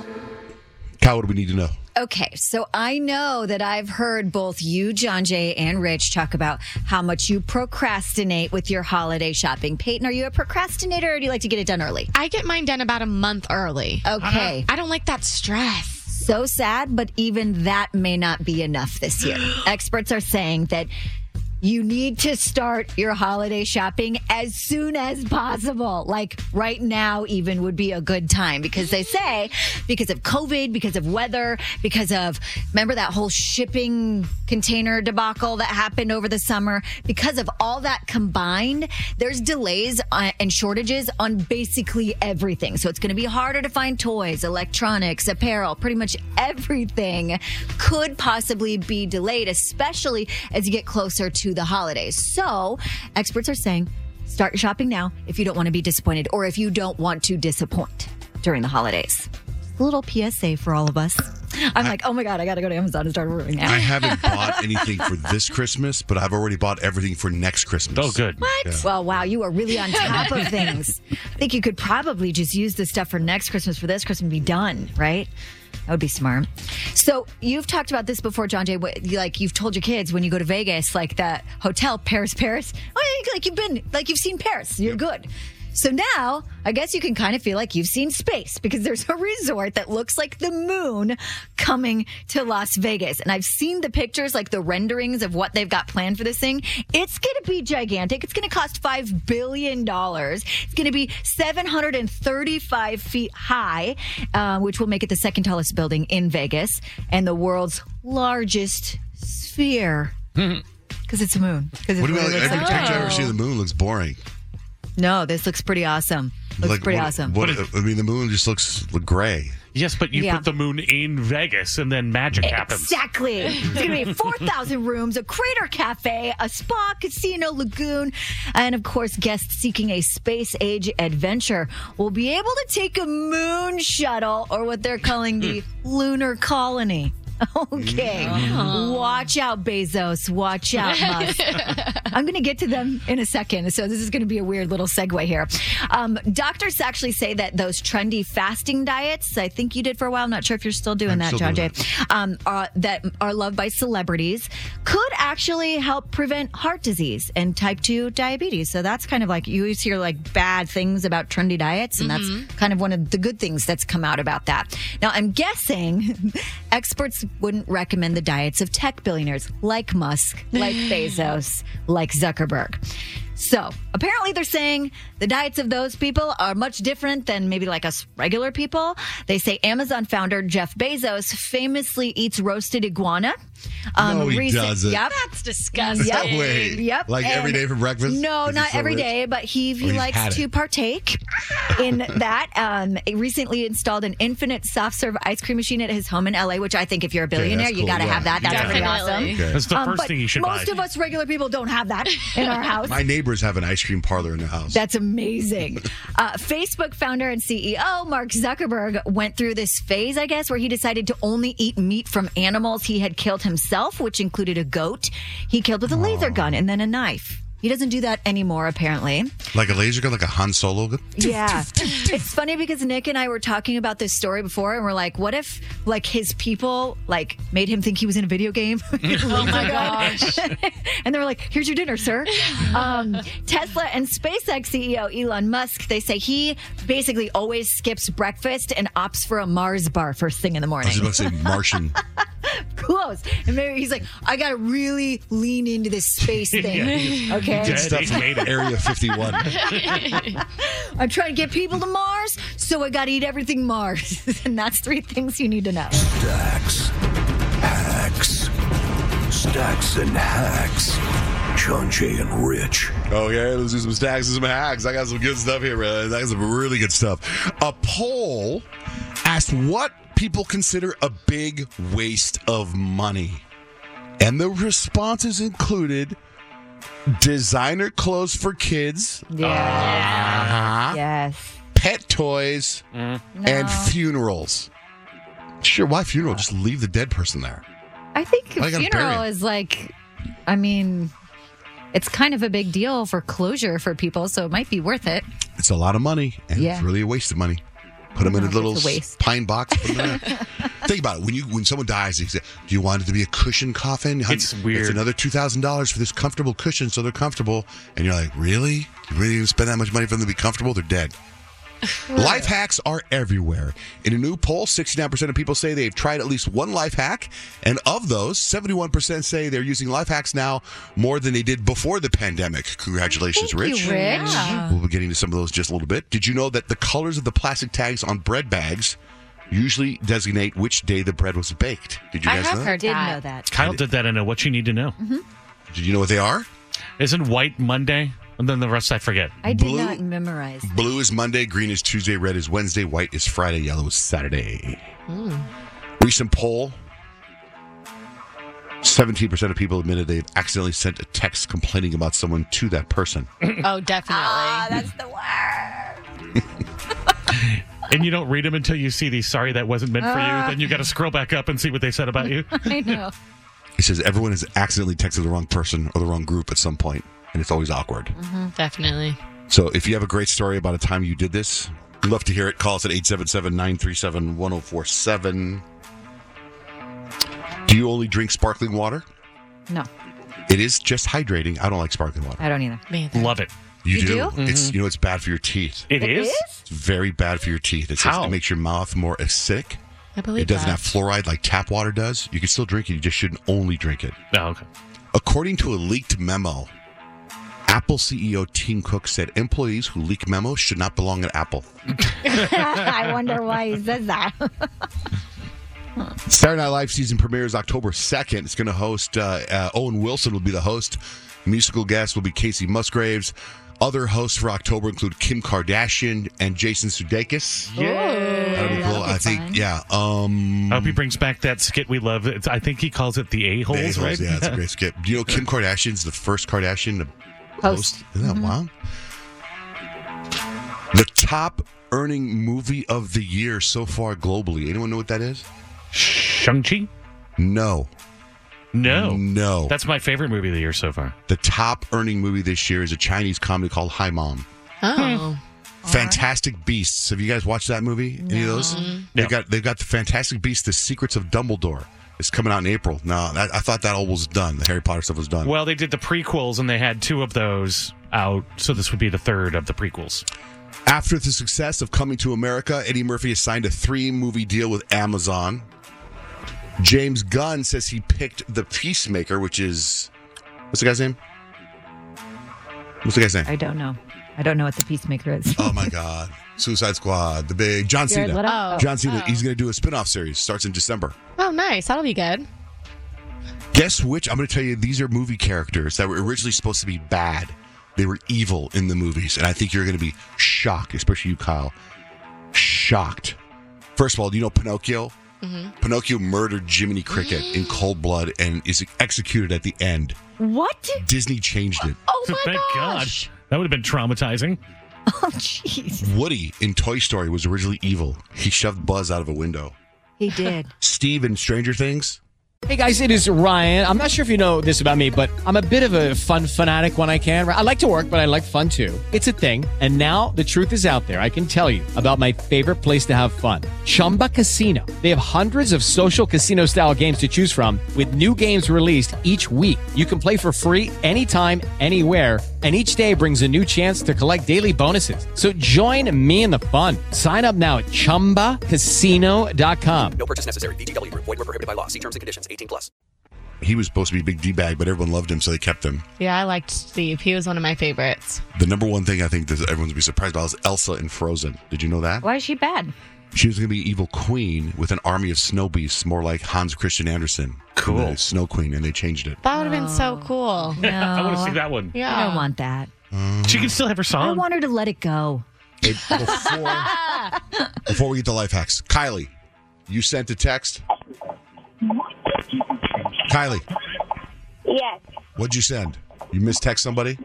Kyle, what do we need to know? Okay, so I know that I've heard both you, John Jay, and Rich talk about how much you procrastinate with your holiday shopping. Peyton, are you a procrastinator or do you like to get it done early? I get mine done about a month early. Okay. Uh-huh. I don't like that stress. So sad, but even that may not be enough this year. Experts are saying that you need to start your holiday shopping as soon as possible. Like right now, even would be a good time because they say because of COVID, because of weather, because of remember that whole shipping container debacle that happened over the summer. Because of all that combined, there's delays uh, and shortages on basically everything. So it's going to be harder to find toys, electronics, apparel, pretty much everything could possibly be delayed, especially as you get closer to the holidays. So experts are saying start shopping now if you don't want to be disappointed or if you don't want to disappoint during the holidays. A little PSA for all of us. I'm like, oh my God, I got to go to Amazon and start ordering now. I haven't bought anything for this Christmas, but I've already bought everything for next Christmas. Oh, good. What? Well, wow, you are really on top of things. I think you could probably just use this stuff for next Christmas, for this Christmas, and be done, right? That would be smart. So you've talked about this before, John Jay. what- Like you've told your kids when you go to Vegas, like that hotel, Paris, Paris. Oh, like you've been, like you've seen Paris. You're good. So now, I guess you can kind of feel like you've seen space because there's a resort that looks like the moon coming to Las Vegas. And I've seen the pictures, like the renderings of what they've got planned for this thing. It's going to be gigantic. It's going to cost $5 billion. It's going to be 735 feet high, uh, which will make it the second tallest building in Vegas and the world's largest sphere. Because it's a moon. Because What do you mean? Every picture I ever see of the moon looks boring. No, this looks pretty awesome. Looks pretty what- awesome. What, I mean, the moon just looks look gray. Yes, but you Yeah. put the moon in Vegas and then magic happens. Exactly. It's going to be 4,000 rooms, a crater cafe, a spa, casino, lagoon, and of course, guests seeking a space age adventure will be able to take a moon shuttle or what they're calling the lunar colony. Okay. Watch out, Bezos. Watch out, Musk. I'm going to get to them in a second. So this is going to be a weird little segue here. Um, doctors actually say that those trendy fasting diets, I think you did for a while. I'm not sure if you're still doing I'm that, still John doing Jay, um, are, that are loved by celebrities, could actually help prevent heart disease and type 2 diabetes. So that's kind of like you always hear like bad things about trendy diets, and Mhm. that's kind of one of the good things that's come out about that. Now, I'm guessing experts wouldn't recommend the diets of tech billionaires like Musk, like Bezos, like Zuckerberg. So apparently, they're saying the diets of those people are much different than maybe like us regular people. They say Amazon founder Jeff Bezos famously eats roasted iguana. No, he recent- doesn't. Yep. That's disgusting. Yep. Wait, Yep. like every And- day for breakfast? No, Is not so every rich? day, but he, he he's likes to partake in that. Um, he recently installed an infinite soft serve ice cream machine at his home in LA, which I think if you're a billionaire, that's you cool, got to yeah. have that. That's pretty Definitely. awesome. Okay. That's the Um, first but thing you should most buy. of us regular people don't have that in our house. My neighbors have an ice cream parlor in their house. That's amazing. Uh, Facebook founder and CEO Mark Zuckerberg went through this phase, I guess, where he decided to only eat meat from animals he had killed himself, which included a goat he killed with a laser gun and then a knife. He doesn't do that anymore, apparently. like a laser gun, like a Han Solo gun. Yeah. it's funny because Nick and I were talking about this story before and we're like, what if like his people like made him think he was in a video game? oh my gosh. and they were like, here's your dinner, sir. Um, Tesla and SpaceX CEO Elon Musk, they say he basically always skips breakfast and opts for a Mars bar first thing in the I morning. was about to say Martian. Close. And maybe he's like, I got to really lean into this space thing. Yeah, he's okay. dead. Stuff He's made it. Area 51. I'm trying to get people to Mars, so I got to eat everything Mars. and that's three things you need to know. Stacks. Hacks. Stacks and hacks. John Jay and Rich. Oh yeah, let's do some stacks and some hacks. I got some good stuff here, man. I got some really good stuff. A poll asked what people consider a big waste of money, and the responses included designer clothes for kids, Yeah. uh-huh, Yes. pet toys, Mm. and funerals. Sure, why funeral? Just leave the dead person there. I think I a funeral is like, I mean, it's kind of a big deal for closure for people, so it might be worth it. It's a lot of money, and Yeah. it's really a waste of money. Put them in a little a pine box. Put 'em in there. Think about it. When you when someone dies, they say, "Do you want it to be a cushion coffin?" Hun- It's weird. It's another two thousand dollars for this comfortable cushion, so they're comfortable. And you're like, "Really? You really even spend that much money for them to be comfortable? They're dead." life hacks are everywhere. In a new poll, 69% of people say they've tried at least one life hack. And of those, 71% say they're using life hacks now more than they did before the pandemic. Congratulations, Thank Rich. you, Rich. Yeah. We'll be getting to some of those just a little bit. Did you know that the colors of the plastic tags on bread bags usually designate which day the bread was baked? Did you I guys have know? heard Did that. know that. Kyle did that in a What You Need to Know. Mm-hmm. Did you know what they are? Isn't white Monday? And then the rest I forget. I did Blue- not memorize. Blue is Monday, green is Tuesday, red is Wednesday, white is Friday, yellow is Saturday. Recent poll 17% of people admitted they've accidentally sent a text complaining about someone to that person. Oh, definitely. Ah, that's the word. And you don't read them until you see the sorry that wasn't meant for you. Ah. Then you got to scroll back up and see what they said about you. I know. It says everyone has accidentally texted the wrong person or the wrong group at some point, and it's always awkward. Mm-hmm, definitely. So if you have a great story about a time you did this, we'd love to hear it. Call us at 877 937 1047. Do you only drink sparkling water? No, It is just hydrating. I don't like sparkling water. I don't either. Me. Love it. You, You do? do? It's mm-hmm. you know it's bad for your teeth. It is? It's very bad for your teeth. It says How? it makes your mouth more acidic. I believe It doesn't that. have fluoride like tap water does. You can still drink it. You just shouldn't only drink it. Oh, okay. According to a leaked memo, Apple CEO Tim Cook said employees who leak memos should not belong at Apple. I wonder why he says that. Saturday Night Live season premieres October 2nd. It's going to host, uh, uh, Owen Wilson will be the host. Musical guest will be Kacey Musgraves. Other hosts for October include Kim Kardashian and Jason Sudeikis. Yeah. That'll be cool. I think, yeah. Um, I hope he brings back that skit we love. It's, I think he calls it the A-holes, The A-holes, right? Yeah, it's a great skit. Do you know Kim Kardashian's the first Kardashian to host? Isn't that wow? The top earning movie of the year so far globally. Anyone know what that is? Shang-Chi? No. No. No. That's my favorite movie of the year so far. The top earning movie this year is a Chinese comedy called Hi Mom. Oh. Hmm. Fantastic Beasts. Have you guys watched that movie? Any of those? They've got they've got the Fantastic Beasts, The Secrets of Dumbledore. It's coming out in April. No, that, I thought that all was done. The Harry Potter stuff was done. Well, they did the prequels and they had two of those out, so this would be the third of the prequels. After the success of Coming to America, Eddie Murphy has signed a three movie deal with Amazon. James Gunn says he picked The Peacemaker, which is. What's the guy's name? What's the guy's name? I don't know. I don't know what the peacemaker is. Oh my God. Suicide Squad, the big John Jared Cena. Leto? John Cena. He's going to do a spin off series. Starts in December. Oh, nice. That'll be good. Guess which? I'm going to tell you. These are movie characters that were originally supposed to be bad. They were evil in the movies, and I think you're going to be shocked, especially you, Kyle. Shocked. First of all, do you know Pinocchio? Mm-hmm. Pinocchio murdered Jiminy Cricket in cold blood and is executed at the end. What? Disney changed it. Oh my Thank gosh. God. That would have been traumatizing. Oh jeez. Woody in Toy Story was originally evil. He shoved Buzz out of a window. He did. Steve in Stranger Things. Hey guys, it is Ryan. I'm not sure if you know this about me, but I'm a bit of a fun fanatic when I can. I like to work, but I like fun too. It's a thing. And now the truth is out there. I can tell you about my favorite place to have fun Chumba Casino. They have hundreds of social casino style games to choose from, with new games released each week. You can play for free anytime, anywhere. And each day brings a new chance to collect daily bonuses. So join me in the fun. Sign up now at chumbacasino.com. No purchase necessary. VGW Group. Void were prohibited by law. See terms and conditions. 18 plus. He was supposed to be a big D bag, but everyone loved him, so they kept him. Yeah, I liked Steve. He was one of my favorites. The number one thing I think that everyone's be surprised about is Elsa in Frozen. Did you know that? Why is she bad? She was going to be evil queen with an army of snow beasts, more like Hans Christian Andersen. Cool. the Snow Queen, and they changed it. That would have been so oh. cool. No. I want to see that one. Yeah. I don't want that. Um, she can still have her song. I want her to let it go. Hey, before, before we get to life hacks, Kylie, you sent a text. Kylie, Yes. what'd you send? You mistext somebody?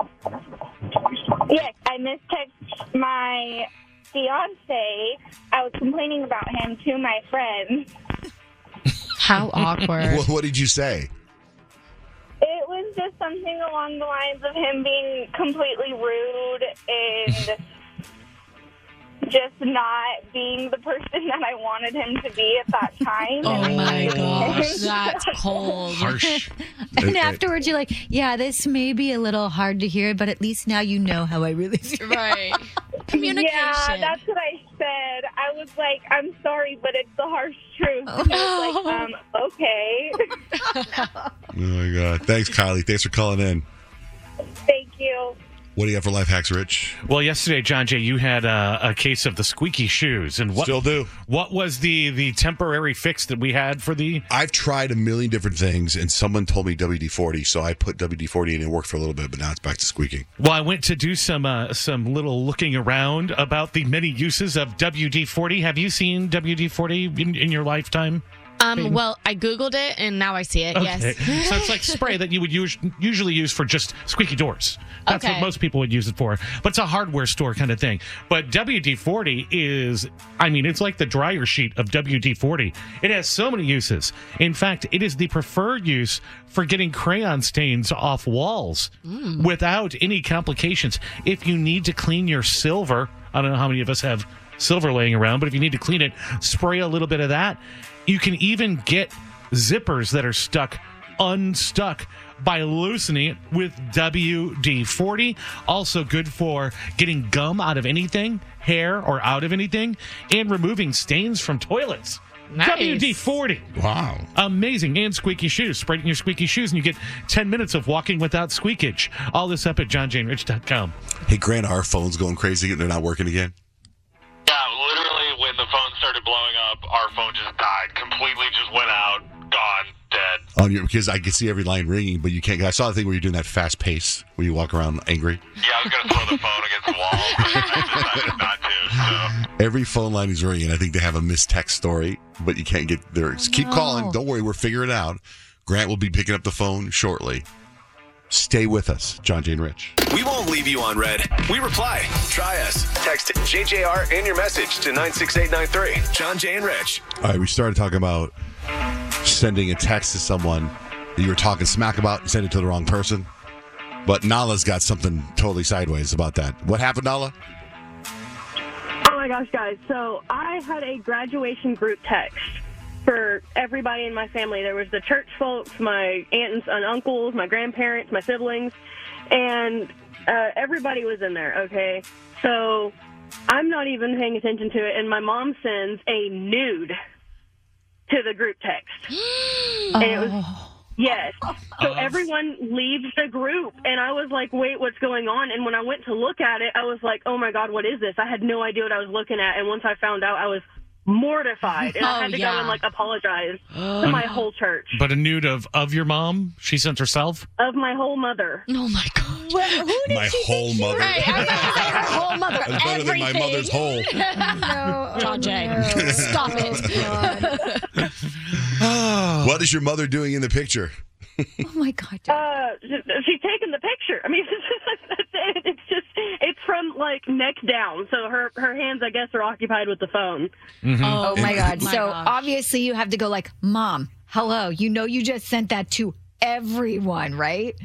Yes, I mistext my fiance. I was complaining about him to my friends. How awkward. What, what did you say? It was just something along the lines of him being completely rude and just not being the person that I wanted him to be at that time. Oh my gosh, that's cold. Harsh. And afterwards, you're like, yeah, this may be a little hard to hear, but at least now you know how I really feel. Right. Communication. Yeah, that's what I said. I was like, I'm sorry, but it's the harsh truth. And I was like, um, okay. Oh my God! Thanks, Kylie. Thanks for calling in. Thank you. What do you have for life hacks, Rich? Well, yesterday, John Jay, you had a, a case of the squeaky shoes, and what Still do. What was the the temporary fix that we had for the? I've tried a million different things, and someone told me WD forty, so I put WD forty in and it worked for a little bit, but now it's back to squeaking. Well, I went to do some uh, some little looking around about the many uses of WD forty. Have you seen WD forty in, in your lifetime? Um, well, I googled it and now I see it. Okay. Yes. so it's like spray that you would us- usually use for just squeaky doors. That's what most people would use it for. But it's a hardware store kind of thing. But WD 40 is, I mean, it's like the dryer sheet of WD 40. It has so many uses. In fact, it is the preferred use for getting crayon stains off walls without any complications. If you need to clean your silver, I don't know how many of us have silver laying around, but if you need to clean it, spray a little bit of that. You can even get zippers that are stuck unstuck by loosening it with WD 40. Also good for getting gum out of anything, hair, or out of anything, and removing stains from toilets. Nice. WD 40. Wow. Amazing. And squeaky shoes. Spray in your squeaky shoes, and you get 10 minutes of walking without squeakage. All this up at johnjayandrich.com. Hey, Grant, our phone's going crazy and they're not working again. Yeah, literally, when the phone started blowing up, our phone just died. Completely just went out, gone, dead. Oh, On your because I can see every line ringing, but you can't. I saw the thing where you're doing that fast pace where you walk around angry. Yeah, I was going to throw the phone against the wall, but I decided not to, so. Every phone line is ringing. I think they have a missed text story, but you can't get there. Just keep no. calling. Don't worry, we're figuring it out. Grant will be picking up the phone shortly. Stay with us, John Jay and Rich. We won't leave you on red. We reply. Try us. Text JJR and your message to 96893. John Jay and Rich. All right, we started talking about sending a text to someone that you were talking smack about. You sent it to the wrong person. But Nala's got something totally sideways about that. What happened, Nala? Oh my gosh, guys. So I had a graduation group text for everybody in my family. There was the church folks, my aunts and uncles, my grandparents, my siblings, and uh, everybody was in there, okay? So I'm not even paying attention to it, and my mom sends a nude to the group text. And it was Yes. So everyone leaves the group, and I was like, "Wait, what's going on?" And when I went to look at it, I was like, "Oh my god, what is this?" I had no idea what I was looking at, and once I found out, I was mortified, and I Oh, had to go and like apologize to my whole church But a nude of of your mom, she sent herself. of my whole mother. Oh my god! Well, who did My she whole think she mother. Right, I was her whole mother. That's better than my mother's whole. no, John Jay, stop it. What is your mother doing in the picture? Oh my god. Uh, she's taking the picture. I mean, that's it. it's just it's from like neck down, so her her hands, I guess, are occupied with the phone. Mm-hmm. Oh my god. My so gosh. obviously you have to go like, "Mom, hello. You know you just sent that to everyone, right?"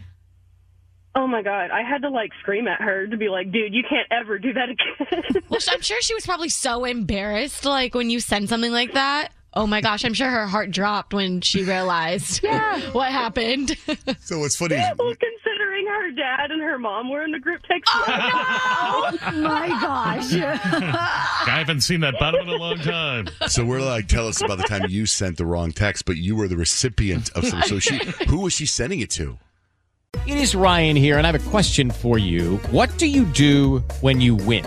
Oh my god, I had to like scream at her to be like, dude, you can't ever do that again. Well, I'm sure she was probably so embarrassed, like when you send something like that. Oh my gosh, I'm sure her heart dropped when she realized what happened. So what's funny is well, considering her dad and her mom were in the group text. Oh my gosh. I haven't seen that bottom in a long time. So we're like, tell us about the time you sent the wrong text, but you were the recipient of some. So she, who was she sending it to? It is Ryan here, and I have a question for you. What do you do when you win?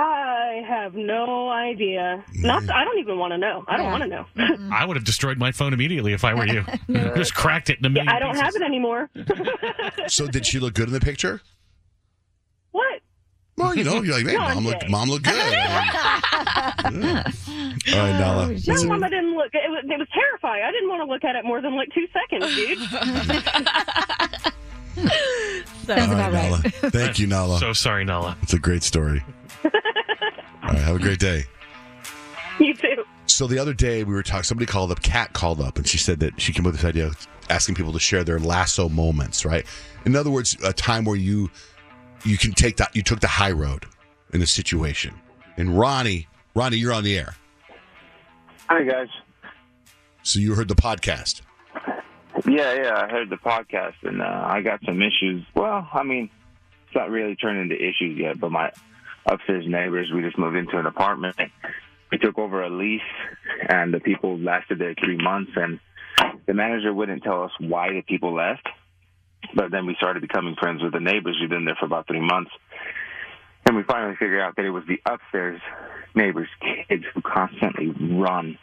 I have no idea. Not. I don't even want to know. I don't want to know. Mm-hmm. I would have destroyed my phone immediately if I were you. Just cracked it in a million I don't pieces. have it anymore. So did she look good in the picture? what? Well, you know, you're like, man, John mom look, Jay. mom look good. All right, Nala. No, what's- Mama didn't look. It was, it was terrifying. I didn't want to look at it more than like two seconds, dude. All right, Nala. Thank you, Nala. So sorry, Nala. It's a great story. All right, have a great day. you too. So the other day we were talking. Somebody called up. Kat called up, and she said that she came up with this idea of asking people to share their lasso moments. Right. In other words, a time where you you can take that you took the high road in a situation. And Ronnie, Ronnie, you're on the air. Hi guys. So you heard the podcast. Yeah, yeah, I heard the podcast and uh, I got some issues. Well, I mean, it's not really turned into issues yet, but my upstairs neighbors, we just moved into an apartment. We took over a lease and the people lasted there three months and the manager wouldn't tell us why the people left. But then we started becoming friends with the neighbors. We've been there for about three months. And we finally figured out that it was the upstairs neighbors' kids who constantly run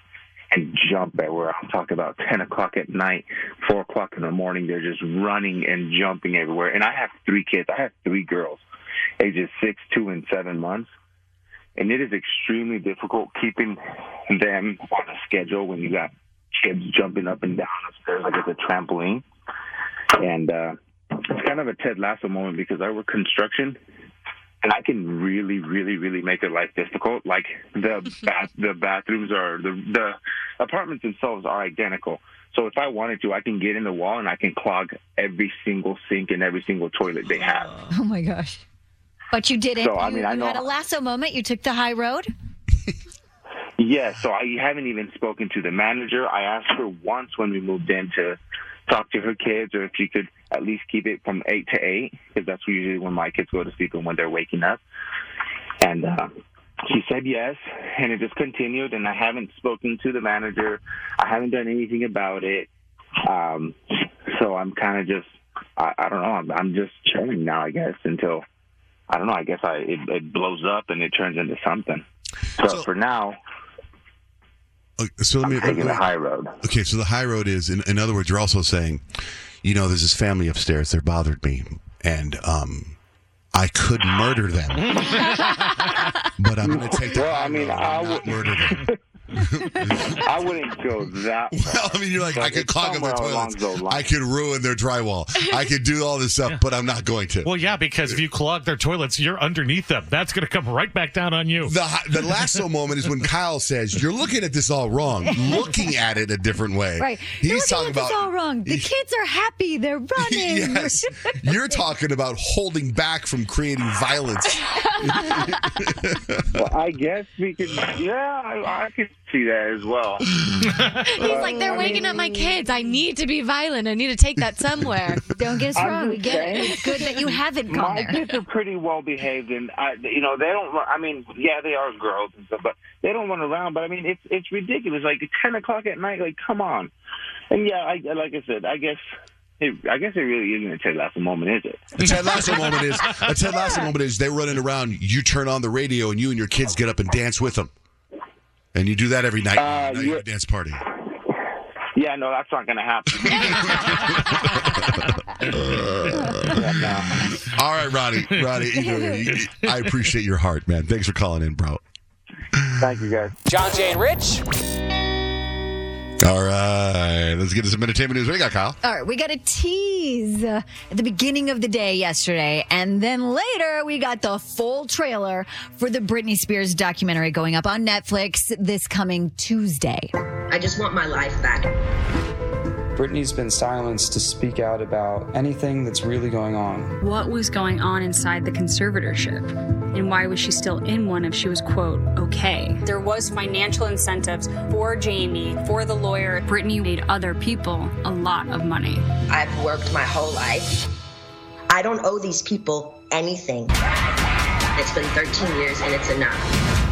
and jump everywhere. I'm talking about 10 o'clock at night, 4 o'clock in the morning. They're just running and jumping everywhere. And I have three kids. I have three girls, ages 6, 2, and 7 months. And it is extremely difficult keeping them on a schedule when you got kids jumping up and down upstairs like it's a trampoline. And uh, it's kind of a Ted Lasso moment because I work construction and I can really, really, really make their life difficult. Like the bath, the bathrooms are the the apartments themselves are identical. So if I wanted to, I can get in the wall and I can clog every single sink and every single toilet they have. Oh my gosh. But you didn't. So, I you mean, I you know- had a lasso moment. You took the high road. Yeah, so I haven't even spoken to the manager. I asked her once when we moved in to talk to her kids or if she could at least keep it from 8 to 8 because that's usually when my kids go to sleep and when they're waking up. And uh, she said yes, and it just continued. And I haven't spoken to the manager. I haven't done anything about it. Um, so I'm kind of just, I, I don't know. I'm, I'm just chilling now, I guess, until I don't know. I guess I it, it blows up and it turns into something. So, for now, Uh, So let me taking the high road. Okay, so the high road is, in, in other words, you're also saying, you know, there's this family upstairs. They're bothered me, and um, I could murder them, but I'm going to take the Well, high I mean, road I and not would- murder them. I wouldn't go that. Well, I mean, you're like, I could clog up their toilets. I could ruin their drywall. I could do all this stuff, but I'm not going to. Well, yeah, because if you clog their toilets, you're underneath them. That's going to come right back down on you. The, hi- the lasso moment is when Kyle says, You're looking at this all wrong, looking at it a different way. Right. He's You're talking looking at about. all wrong. The kids are happy. They're running. Yes. You're talking about holding back from creating violence. well, I guess we could. Yeah, I, I could see that as well. He's like, they're waking up my kids. I need to be violent. I need to take that somewhere. Don't get us I'm wrong. We just get it. saying. It's good that you haven't gone My there. kids are pretty well behaved, and I, you know, they don't. run- I mean, yeah, they are girls and stuff, but they don't run around. But I mean, it's it's ridiculous. Like ten o'clock at night. Like, come on. And yeah, I like I said, I guess. It, I guess it really isn't a Ted Lasso moment, is it? The Ted Lasso moment is a Ted Lasso moment is they're running around. You turn on the radio and you and your kids get up and dance with them, and you do that every night. Uh, night at a dance party. Yeah, no, that's not going to happen. All right, Roddy. Roddy, either, you- I appreciate your heart, man. Thanks for calling in, bro. Thank you, guys. John Jay and Rich. All right, let's get to some entertainment news. What do you got, Kyle? All right, we got a tease uh, at the beginning of the day yesterday, and then later we got the full trailer for the Britney Spears documentary going up on Netflix this coming Tuesday. I just want my life back. Britney's been silenced to speak out about anything that's really going on. What was going on inside the conservatorship? And why was she still in one if she was, quote, okay? There was financial incentives for Jamie, for the lawyer. Brittany made other people a lot of money. I've worked my whole life. I don't owe these people anything. It's been 13 years and it's enough.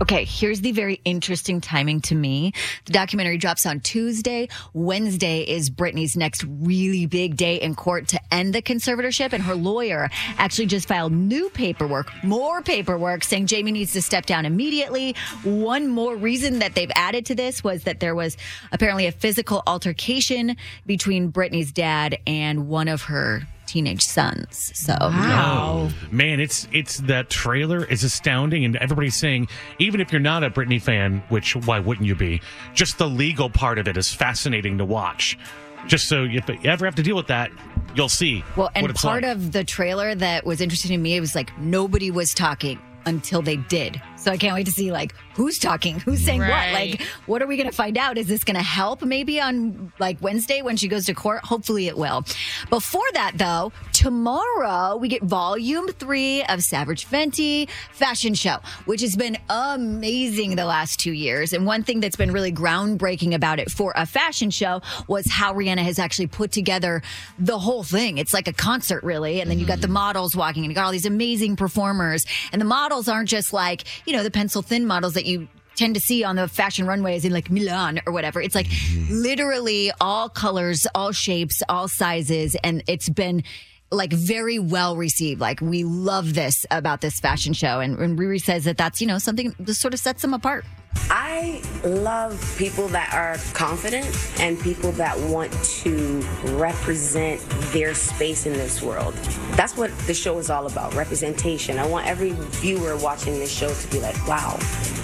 Okay, here's the very interesting timing to me. The documentary drops on Tuesday. Wednesday is Britney's next really big day in court to end the conservatorship, and her lawyer actually just filed new paperwork, more paperwork, saying Jamie needs to step down immediately. One more reason that they've added to this was that there was apparently a physical altercation between Britney's dad and one of her teenage sons. So, Oh, man, it's it's that trailer is astounding, and everybody's saying even if you're not a Britney fan, which why wouldn't you be? Just the legal part of it is fascinating to watch. Just so if you ever have to deal with that, you'll see. Well, and what it's part like. of the trailer that was interesting to me, it was like nobody was talking until they did. So I can't wait to see like who's talking, who's saying what. Like, what are we going to find out? Is this going to help maybe on like Wednesday when she goes to court? Hopefully it will. Before that, though, tomorrow we get volume three of Savage Fenty Fashion Show, which has been amazing the last two years. And one thing that's been really groundbreaking about it for a fashion show was how Rihanna has actually put together the whole thing. It's like a concert, really. And then you got the mm-hmm. models walking and you got all these amazing performers. And the models aren't just like, you know, the pencil thin models that you tend to see on the fashion runways in like Milan or whatever. It's like mm-hmm. literally all colors, all shapes, all sizes. And it's been like very well received. Like we love this about this fashion show. And, and Riri says that that's, you know, something that sort of sets them apart. I love people that are confident and people that want to represent their space in this world. That's what the show is all about representation. I want every viewer watching this show to be like, wow,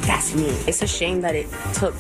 that's me. It's a shame that it took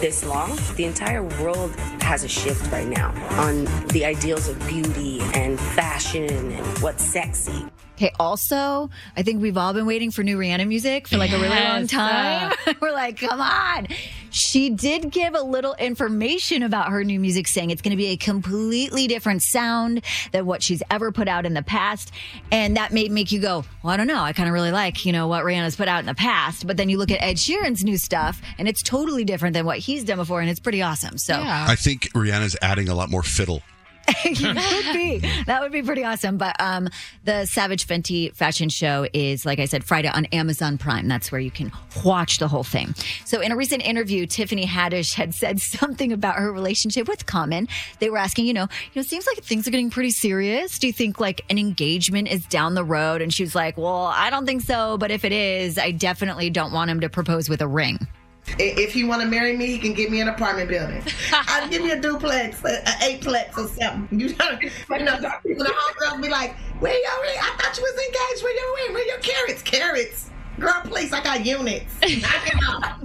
this long. The entire world has a shift right now on the ideals of beauty and fashion and what's sexy. Okay, also, I think we've all been waiting for new Rihanna music for like a really long Yes. Uh, time. We're like, come on. She did give a little information about her new music, saying it's going to be a completely different sound than what she's ever put out in the past. And that may make you go, well, I don't know. I kind of really like, you know, what Rihanna's put out in the past. But then you look at Ed Sheeran's new stuff and it's totally different than what he's done before. And it's pretty awesome. So I think Rihanna's adding a lot more fiddle. it would be. That would be pretty awesome. But um, the Savage Fenty fashion show is, like I said, Friday on Amazon Prime. That's where you can watch the whole thing. So, in a recent interview, Tiffany Haddish had said something about her relationship with Common. They were asking, you know, you know, it seems like things are getting pretty serious. Do you think like an engagement is down the road? And she was like, well, I don't think so. But if it is, I definitely don't want him to propose with a ring. If he want to marry me, he can give me an apartment building. I'll give me a duplex, an a eightplex or something. You know, you know the homegirls be like, "Where your ring? I thought you was engaged. Where your ring? Where your carats? Carats, girl, please, I got units. Knock it off."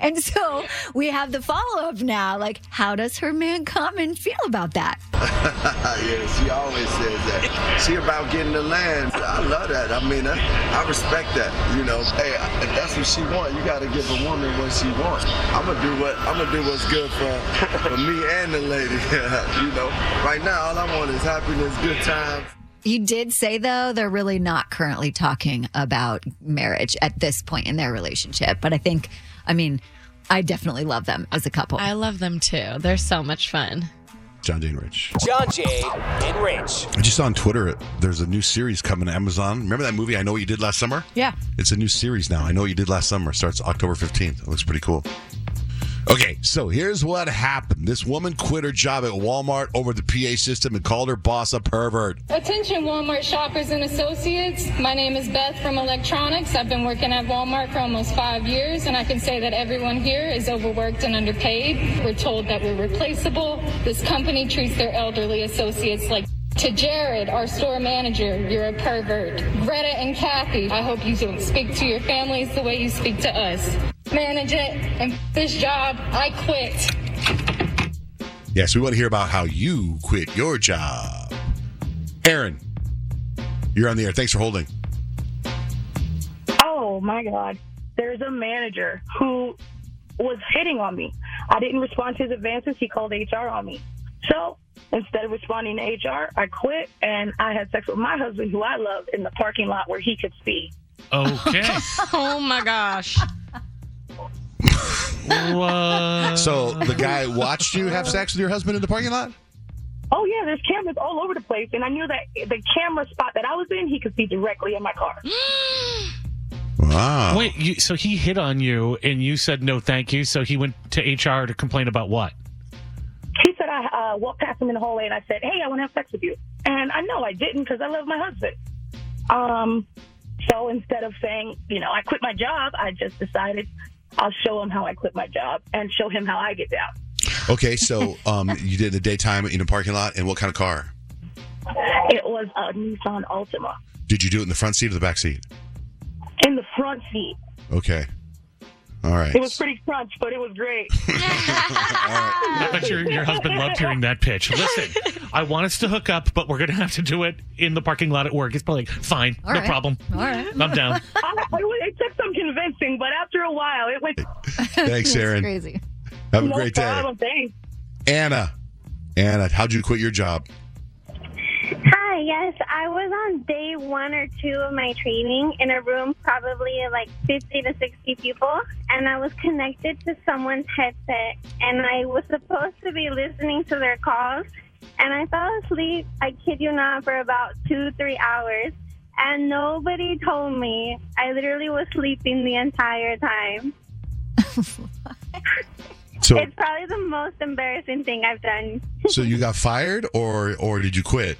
And so we have the follow up now. Like, how does her man Common feel about that? yeah, she always says that. She about getting the land. I love that. I mean, I, I respect that. You know, hey, if that's what she want, you got to give a woman what she wants. I'm gonna do what I'm gonna do what's good for for me and the lady. you know, right now all I want is happiness, good times. He did say, though, they're really not currently talking about marriage at this point in their relationship. But I think, I mean, I definitely love them as a couple. I love them too. They're so much fun. John Jay and Rich. John Jay and Rich. I just saw on Twitter there's a new series coming to Amazon. Remember that movie I Know What You Did Last Summer? Yeah. It's a new series now. I Know What You Did Last Summer. Starts October 15th. It looks pretty cool. Okay, so here's what happened. This woman quit her job at Walmart over the PA system and called her boss a pervert. Attention Walmart shoppers and associates. My name is Beth from Electronics. I've been working at Walmart for almost five years, and I can say that everyone here is overworked and underpaid. We're told that we're replaceable. This company treats their elderly associates like to Jared, our store manager, you're a pervert. Greta and Kathy, I hope you don't speak to your families the way you speak to us. Manage it, and this job, I quit. Yes, we want to hear about how you quit your job. Aaron, you're on the air. Thanks for holding. Oh my God. There's a manager who was hitting on me. I didn't respond to his advances. He called HR on me. So instead of responding to HR, I quit and I had sex with my husband, who I love, in the parking lot where he could see. Okay. oh my gosh. what? So the guy watched you have sex with your husband in the parking lot? Oh yeah, there's cameras all over the place, and I knew that the camera spot that I was in, he could see directly in my car. Wow. Wait, you, so he hit on you and you said no thank you, so he went to HR to complain about what? I uh, walked past him in the hallway, and I said, "Hey, I want to have sex with you." And I know I didn't because I love my husband. Um, so instead of saying, you know, I quit my job, I just decided I'll show him how I quit my job and show him how I get down. Okay, so um, you did the daytime in a parking lot, and what kind of car? It was a Nissan Altima Did you do it in the front seat or the back seat? in the front seat. Okay. All right. It was pretty crunch, but it was great. I bet your, your husband loved hearing that pitch. Listen, I want us to hook up, but we're going to have to do it in the parking lot at work. It's probably like, fine, All no right. problem. All right. I'm down. I, it, it took some convincing, but after a while, it went. Thanks, Aaron. crazy. Have a no great day. Problem, thanks. Anna. Anna, how'd you quit your job? Yes, I was on day one or two of my training in a room, probably like 50 to 60 people, and I was connected to someone's headset, and I was supposed to be listening to their calls, and I fell asleep, I kid you not, for about two, three hours, and nobody told me. I literally was sleeping the entire time. So, it's probably the most embarrassing thing I've done. so you got fired, or or did you quit?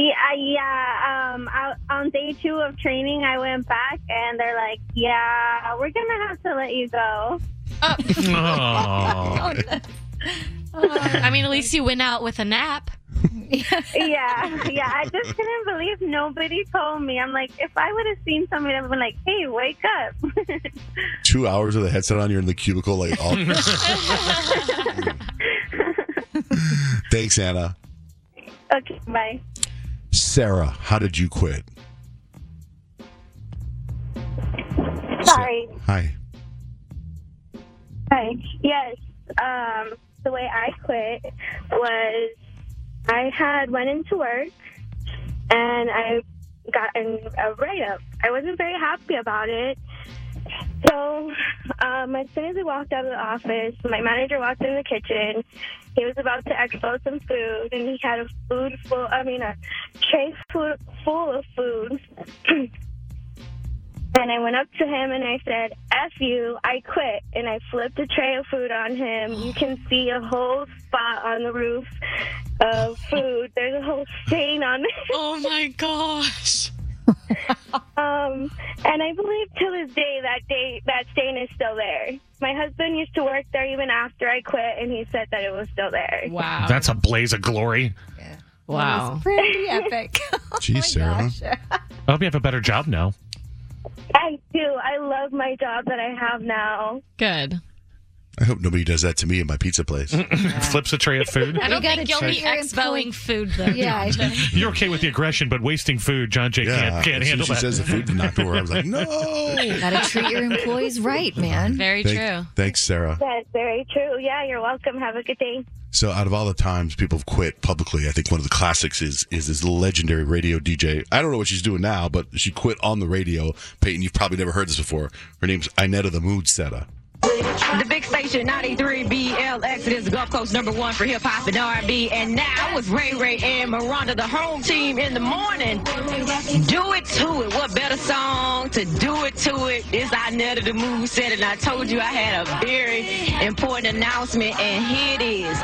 Yeah, yeah. Um, I, on day two of training, I went back, and they're like, "Yeah, we're gonna have to let you go." Oh. I mean, at least you went out with a nap. yeah, yeah. I just couldn't believe nobody told me. I'm like, if I would have seen somebody, I'd have been like, "Hey, wake up!" Two hours with a headset on, you're in the cubicle, like all. Thanks, Anna. okay, bye. Sarah, how did you quit? Sorry. Hi. Hi. Yes. Um, the way I quit was I had went into work and I got a write up. I wasn't very happy about it. So, um, as soon as we walked out of the office, my manager walked in the kitchen. He was about to expo some food, and he had a food full. I mean, a tray full, full of food. And I went up to him and I said, F you, I quit. And I flipped a tray of food on him. You can see a whole spot on the roof of food. There's a whole stain on it. Oh my gosh. Um, and I believe to this day that day that stain is still there. My husband used to work there even after I quit, and he said that it was still there. Wow. That's a blaze of glory. Wow. Pretty epic. Jeez, Sarah. I hope you have a better job now. I do. I love my job that I have now. Good. I hope nobody does that to me in my pizza place. Flips a tray of food. I don't You think you'll gotta be treat your expoing food though. Yeah, I think. You're okay with the aggression, but wasting food, John Jay can't, can't as soon handle as she that. says the food knocked over, I was like, no. Gotta treat your employees right, man. Very Thank- true. Thanks, Sarah. That's very true. Yeah, you're welcome. Have a good day. So, out of all the times people have quit publicly, I think one of the classics is is this legendary radio DJ. I don't know what she's doing now, but she quit on the radio. Peyton, you've probably never heard this before. Her name's Inetta the Mood Setter. The big station 93 BLX. It is Gulf Coast number one for hip hop and R&B. And now it's Ray Ray and Miranda, the home team in the morning. Do it to it. What better song to do it to it? It's Inetta the Mood Setter, and I told you I had a very important announcement, and here it is.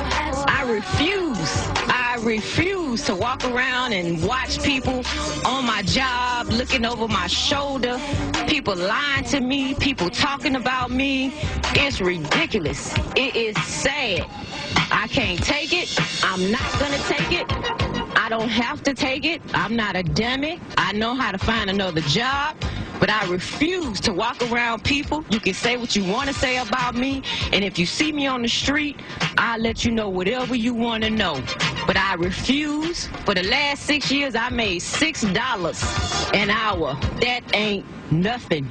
I refuse. I refuse to walk around and watch people on my job looking over my shoulder, people lying to me, people talking about me. It's ridiculous. It is sad. I can't take it. I'm not going to take it. I don't have to take it. I'm not a dummy. I know how to find another job. But I refuse to walk around people. You can say what you want to say about me. And if you see me on the street, I'll let you know whatever you want to know. But I refuse. For the last six years, I made $6 an hour. That ain't nothing.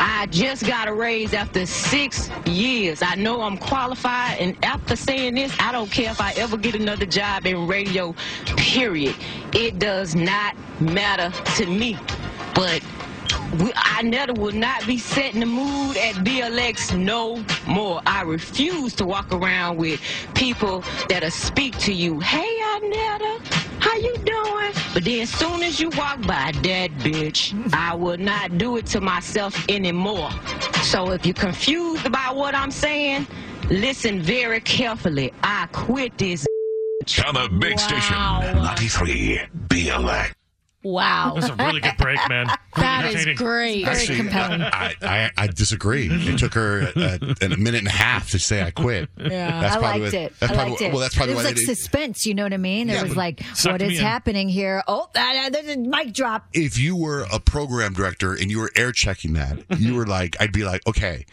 I just got a raise after six years. I know I'm qualified, and after saying this, I don't care if I ever get another job in radio, period. It does not matter to me. But we, I never will not be setting the mood at BLX no more. I refuse to walk around with people that'll speak to you. Hey, Anetta, how you doing? But then as soon as you walk by that bitch, I will not do it to myself anymore. So if you're confused about what I'm saying, listen very carefully. I quit this. On the big station, 93 BLX. Wow. That was a really good break, man. That is Entertaining. great. Very Actually, compelling. I, I, I disagree. It took her uh, uh, a, a, a minute and a half to say I quit. Yeah, That's I liked what- it. That's I probably liked what- it. Well, that's probably it was why like they suspense. You know what I mean? Yeah, it was like, what is what me is in. happening here? Oh, that, that, that, mic drop. if you were a program director and you were air checking that, you were like, I'd be like, okay,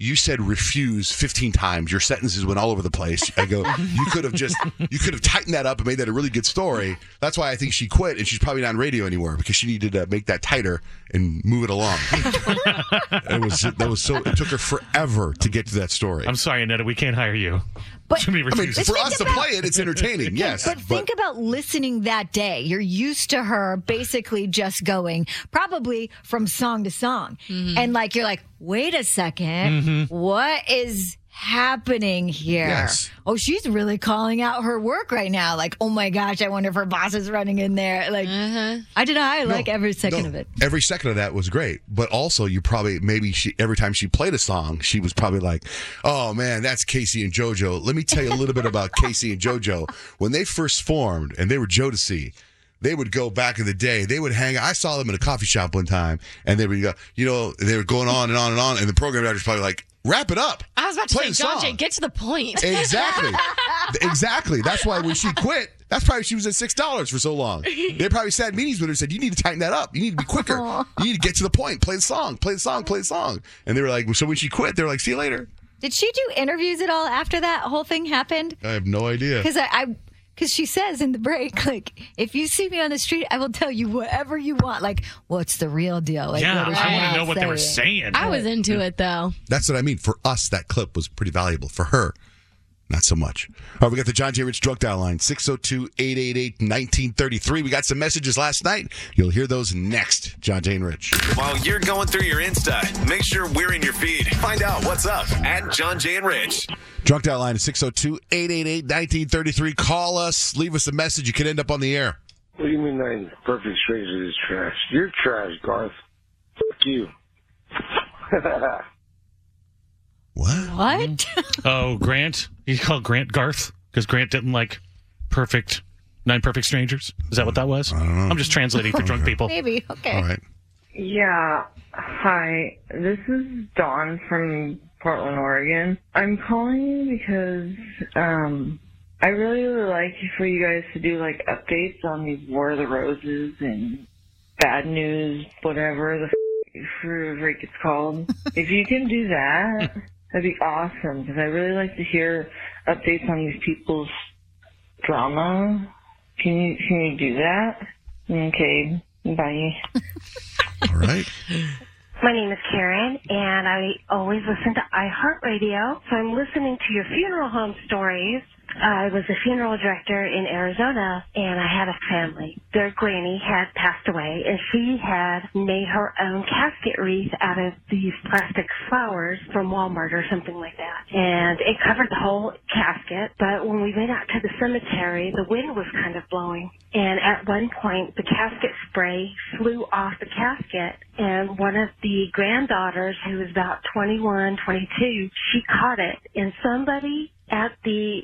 you said refuse 15 times. Your sentences went all over the place. I go, you could have just, you could have tightened that up and made that a really good story. That's why I think she quit and she's probably not on radio anymore because she needed to make that tighter and move it along. it was, that was so, it took her forever to get to that story. I'm sorry, Annetta, we can't hire you. But Too I mean, for us to play it, it's entertaining, yes. But think about listening that day. You're used to her basically just going probably from song to song. And like, you're like, wait a 2nd Mhm. what is happening here? Yes. Oh, she's really calling out her work right now. Like, oh my gosh, I wonder if her boss is running in there. Like, mm-hmm. I did. I like every second No, of it. Every second of that was great, but also you probably maybe she every time she played a song, she was probably like, "Oh man, that's K-Ci and JoJo." Let me tell you a little bit about K-Ci and JoJo. When they first formed, and they were Jodeci. They would go back in the day. They would hang. I saw them in a coffee shop one time, and they would go. You know, they were going on and on and on, and the program director's probably like, "Wrap it up." I was about to Play say, the John song. Jay, get to the point. Exactly. exactly. That's why when she quit, that's probably she was at six dollars for so long. They probably sat in meetings with her and said, "You need to tighten that up. You need to be quicker. You need to get to the point. Play the song. Play the song. Play the song." And they were like, "So when she quit, they were like, see you later." Did she do interviews at all after that whole thing happened? I have no idea. Because I, I because she says in the break, like, if you see me on the street, I will tell you whatever you want. Like, what's the real deal? Like, Yeah, what is I wanna know not what they were saying. I was into it though. That's what I mean. For us, that clip was pretty valuable. For her, not so much. All right, we got the John Jay Rich drug dial line 602 888 1933. We got some messages last night. You'll hear those next. John Jay and Rich. While you're going through your Insta, make sure we're in your feed. Find out what's up at John Jay and Rich. Drunk dial line is 602 888 1933. Call us, leave us a message. You could end up on the air. What do you mean that perfect stranger is trash? You're trash, Garth. Fuck you. What? oh, Grant. You called Grant Garth because Grant didn't like perfect, nine perfect strangers. Is that what that was? I'm just translating for drunk people. Maybe. Okay. All right. Yeah. Hi. This is Dawn from Portland, Oregon. I'm calling you because um I really would like for you guys to do like updates on these War of the Roses and bad news, whatever the f- freak it's called. if you can do that, that'd be awesome because I really like to hear updates on these people's drama. Can you can you do that? Okay. Bye. All right. My name is Karen, and I always listen to iHeartRadio. So I'm listening to your funeral home stories, I was a funeral director in Arizona and I had a family. Their granny had passed away and she had made her own casket wreath out of these plastic flowers from Walmart or something like that. And it covered the whole casket, but when we went out to the cemetery, the wind was kind of blowing. And at one point, the casket spray flew off the casket and one of the granddaughters who was about 21, 22, she caught it and somebody at the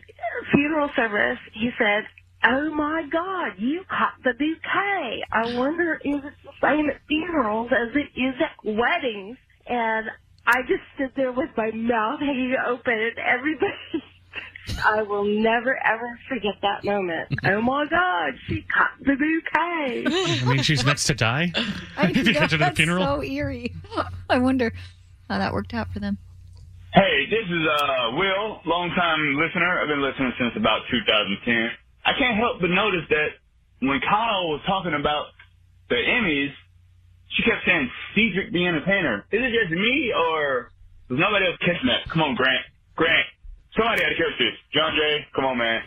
funeral service, he said, Oh my God, you caught the bouquet. I wonder if it's the same at funerals as it is at weddings. And I just stood there with my mouth hanging open and everybody, I will never ever forget that moment. Oh my God, she caught the bouquet. I mean, she's next to die. I If you know, go to the that's funeral. so eerie. I wonder how that worked out for them. Hey, this is uh Will, longtime listener. I've been listening since about 2010. I can't help but notice that when Kyle was talking about the Emmys, she kept saying Cedric the Entertainer. Is it just me or was nobody else catching that? Come on, Grant. Grant. Somebody had to catch this. John Jay, come on, man.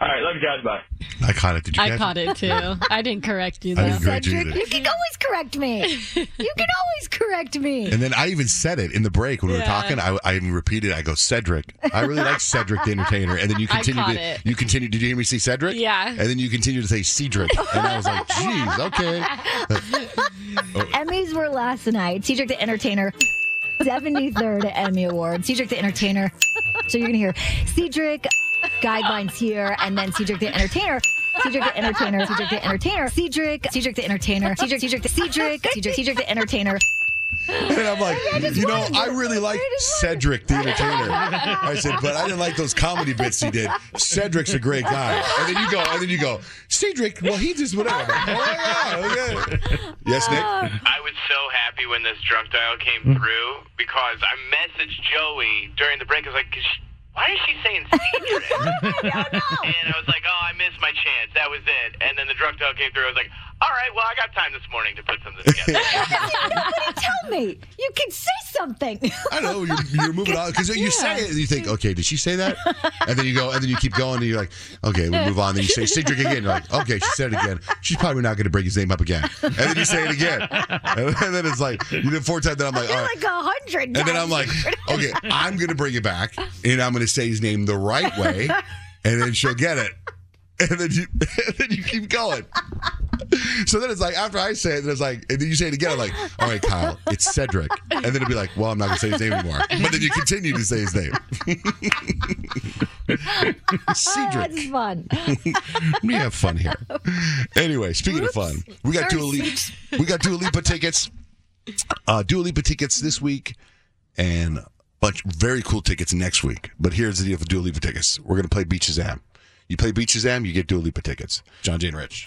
All right, love you guys. Bye. I caught it. Did you I catch caught it too. I didn't correct you I though. didn't correct you Cedric, either. you can always correct me. You can always correct me. And then I even said it in the break when we were talking. I, I even repeated. I go Cedric. I really like Cedric the Entertainer. And then you I continue to it. you continue. Did you hear me say Cedric? Yeah. And then you continue to say Cedric, and I was like, "Geez, okay." Emmys were last night. Cedric the Entertainer, 73rd Emmy Award. Cedric the Entertainer. So you're going to hear Cedric guidelines here, and then Cedric the Entertainer. Cedric the Entertainer, Cedric the Entertainer, Cedric, Cedric the Entertainer, Cedric, Cedric, the Cedric, Cedric, Cedric the Entertainer. And I'm like, you know, I really like Cedric the Entertainer. I said, but I didn't like those comedy bits he did. Cedric's a great guy. And then you go, and then you go, Cedric. Well, he just whatever. Oh yeah, okay. Yes, Nick. Uh, I was so happy when this drunk dial came through because I messaged Joey during the break. I was like, 'Cause she- why is she saying Cedric? and I was like, oh, I missed my chance. That was it. And then the drunk dial came through. I was like, all right, well, I got time this morning to put something together. Nobody tell me. You can say something. I know you're, you're moving on because you say it and you think, okay, did she say that? And then you go, and then you keep going, and you're like, okay, we move on. Then you say Cedric again. You're like, okay, she said it again. She's probably not going to bring his name up again. And then you say it again, and then it's like you did four times. Then I'm like, all right. like a hundred. And then I'm like, okay, I'm going to bring it back, and I'm going to say his name the right way, and then she'll get it. And then you, and then you keep going. So then it's like after I say it, then it's like, and then you say it again. I'm like, all right, Kyle, it's Cedric, and then it'd be like, well, I'm not gonna say his name anymore. But then you continue to say his name. Cedric. That's fun. we have fun here. Anyway, speaking of fun, we got Sorry, Dua Lipa. We got Dua Lipa tickets. Uh, Dua Lipa tickets this week, and a bunch very cool tickets next week. But here's the deal for Dua Lipa tickets. We're gonna play Beat Shazam. You play Beat Shazam, you get Dua Lipa tickets. John Jane Rich.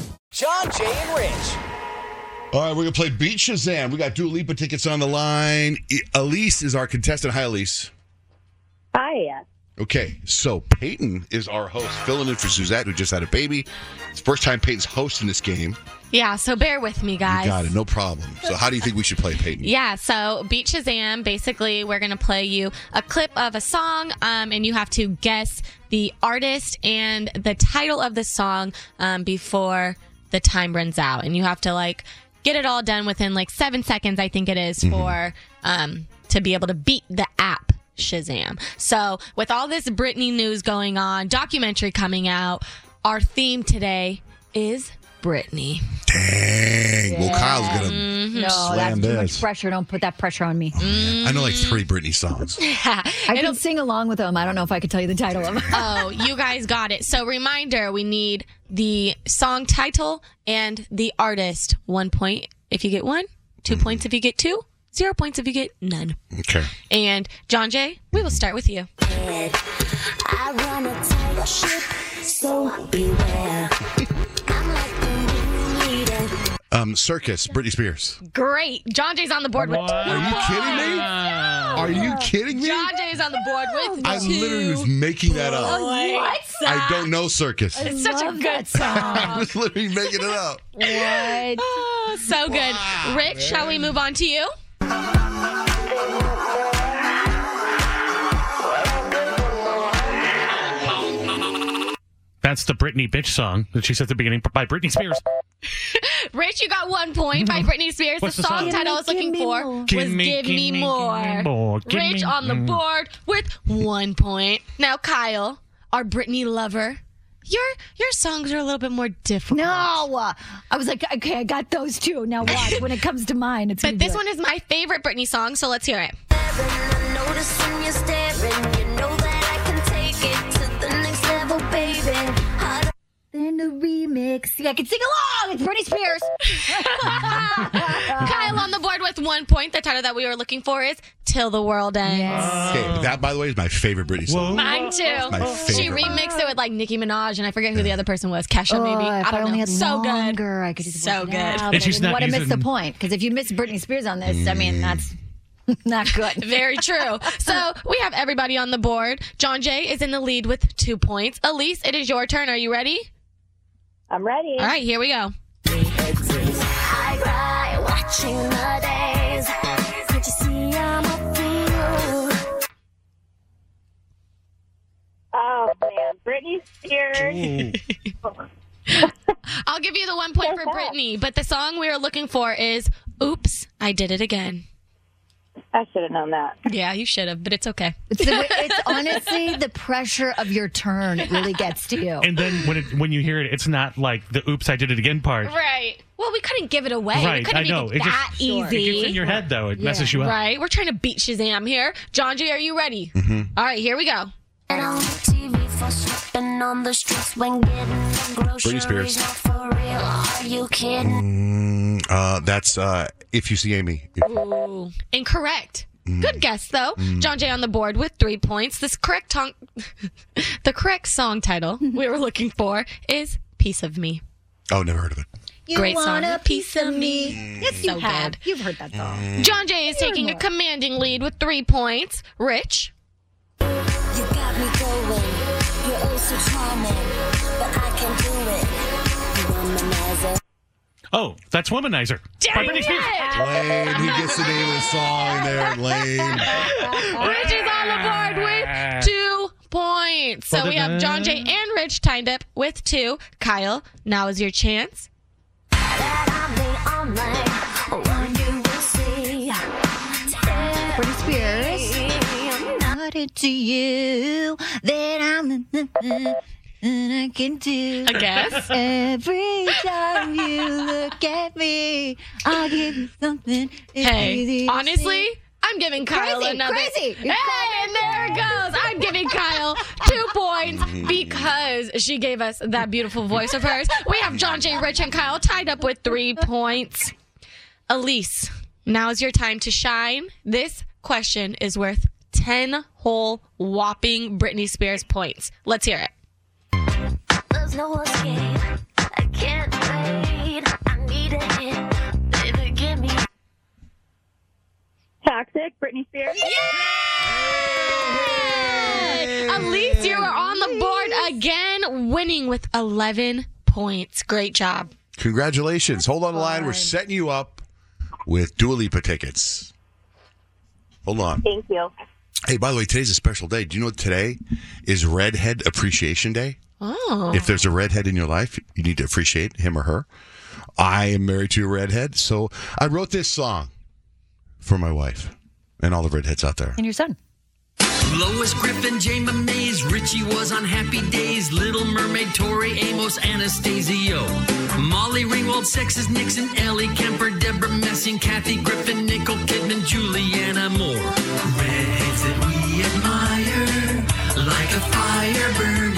John, Jay, and Rich. All right, we're gonna play Beat Shazam. We got Dua Lipa tickets on the line. Elise is our contestant. Hi, Elise. Hi. Okay, so Peyton is our host, filling in for Suzette, who just had a baby. It's the first time Peyton's hosting this game. Yeah, so bear with me, guys. You got it, no problem. So, how do you think we should play Peyton? Yeah, so Beat Shazam, basically, we're going to play you a clip of a song, um, and you have to guess the artist and the title of the song um, before the time runs out. And you have to, like, get it all done within, like, seven seconds, I think it is, Mm-hmm. for um, to be able to beat the app. Shazam. So, with all this Britney news going on, documentary coming out, our theme today is Britney. Dang. Well, Kyle's gonna mm-hmm. No, slam that's too this. much pressure. Don't put that pressure on me. Oh, I know like three Britney songs. I can sing along with them. I don't know if I could tell you the title of them. oh, you guys got it. So, reminder we need the song title and the artist. One point if you get one, 2 mm-hmm. points if you get two, zero points if you get none. Okay. And John Jay, we will start with you. I wanna take Um, circus, Britney Spears. Great. John Jay's on the board with two Are you kidding me? Are you kidding me? John Jay's on the board with I two literally was making that up. points. I don't know circus. It's such a good song. I song. was literally making it up. What? Oh, so good. Rich, shall we move on to you? That's the Britney bitch song that she said at the beginning by Britney Spears. Rich, you got one point by Britney Spears. The the song song? title I was looking for was Give me, Give give Me me, give More. me more. Give Rich on the board with one point. Now, Kyle, our Britney lover, your your songs are a little bit more difficult. No, uh, I was like, okay, I got those two. Now watch when it comes to mine. It's But this one is my favorite Britney song, so let's hear it. Then the remix. I can sing along. It's Britney Spears. Kyle on the board with one point. The title that we were looking for is Till the World Ends. Okay, that by the way is my favorite Britney song. Mine too. My She remixed it with like Nicki Minaj, and I forget who the other person was. Kesha, Oh, maybe. if I don't only know. had so longer, good. I could just so good. out, but I didn't want to miss the point because if you miss Britney Spears on this, I mean that's not good. Very true. So we have everybody on the board. John Jay is in the lead with two points. Elise, it is your turn. Are you ready? I'm ready. All right, here we go. I cry watching the days. Can't you see I'm a Oh man, Britney Spears. I'll give you the one point for Britney, but the song we are looking for is Oops, I Did It Again. I should have known that. Yeah, you should have, but it's okay. It's, the, it's honestly the pressure of your turn. It really gets to you. And then when it, when you hear it, it's not like the "Oops, I did it again" part. Right. Well, we couldn't give it away. we Right, couldn't I know. make it, It that just- easy. It gets in your head though. It messes you up. Right. We're trying to beat Shazam here. John Jay, are you ready? Mm-hmm. All right, here we go. And on TV for slipping on the streets when getting groceries. Spears. Not for real, are you kidding? Mm, uh, that's uh, If U Seek Amy. Ooh, incorrect. Mm. Good guess though. Mm. John Jay on the board with three points. This correct tong- the correct song title we were looking for is "Piece of Me." Oh, never heard of it. You Great want song. a piece of me? Yes, you So have. good. You've heard that song. Mm. John Jay is taking a commanding lead with three points. Rich, You got me going. You're oh so charming, but I can do it. You womanizer. Oh, that's Womanizer. by Britney Spears. Lane, he gets the name of the song there. Lane. Rich is on the board with two points. So we have John Jay and Rich tied up with two. Kyle, now is your chance. Britney Spears. Not it to you that I'm and I can do. I guess. Every time you look at me, I'll give you something. It's Hey, easy honestly, see. I'm giving Kyle Crazy, another. crazy. Hey, and there it goes. I'm giving Kyle two points because she gave us that beautiful voice of hers. We have John Jay Rich and Kyle tied up with three points. Elise, now is your time to shine. This question is worth 10 whole whopping Britney Spears points. Let's hear it. There's no escape. I can't wait. I need a hit. Baby, give me. Toxic, Britney Spears. Yeah! Elise, you are on the board again, winning with 11 points. Great job. Congratulations. Hold on the line. We're setting you up with Dua Lipa tickets. Hold on. Thank you. Hey, by the way, today's a special day. Do you know what today is Redhead Appreciation Day? Oh. If there's a redhead in your life, you need to appreciate him or her. I am married to a redhead, so I wrote this song for my wife and all the redheads out there. And your son. Lois Griffin, Jane Mays, Richie was on Happy Days, Little Mermaid, Tori Amos, Anastasio, Molly Ringwald, Sexes, Nixon, Ellie Kemper, Debra Messing, Kathy Griffin, Nicole Kidman, Julianne Moore. Redheads that we admire, like a fire burning, and our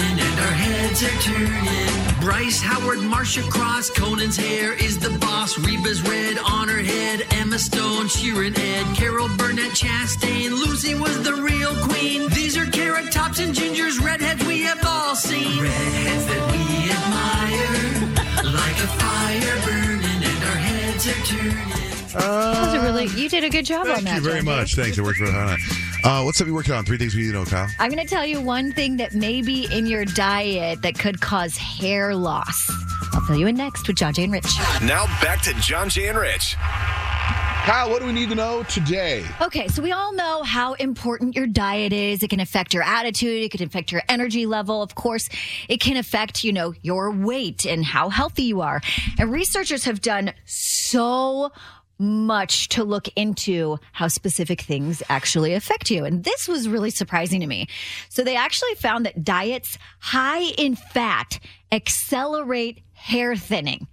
heads are turning. Bryce Howard, Marcia Cross, Conan's hair is the boss. Reba's red on her head, Emma Stone, Sheeran Ed, Carol Burnett, Chastain, Lucy was the real queen. These are carrot tops and gingers, redheads we have all seen. Redheads that we admire, like a fire burning, and our heads are turning. That was a really, you did a good job on that. Thank you very John. much. Thanks. It worked for Hannah. Uh, what's up you working on? Three things we need to know, Kyle. I'm going to tell you one thing that may be in your diet that could cause hair loss. I'll fill you in next with John Jay and Rich. Now back to John Jay and Rich. Kyle, what do we need to know today? Okay, so we all know how important your diet is. It can affect your attitude, it can affect your energy level. Of course, it can affect, you know, your weight and how healthy you are. And researchers have done so much to look into how specific things actually affect you. And this was really surprising to me. So they actually found that diets high in fat accelerate hair thinning.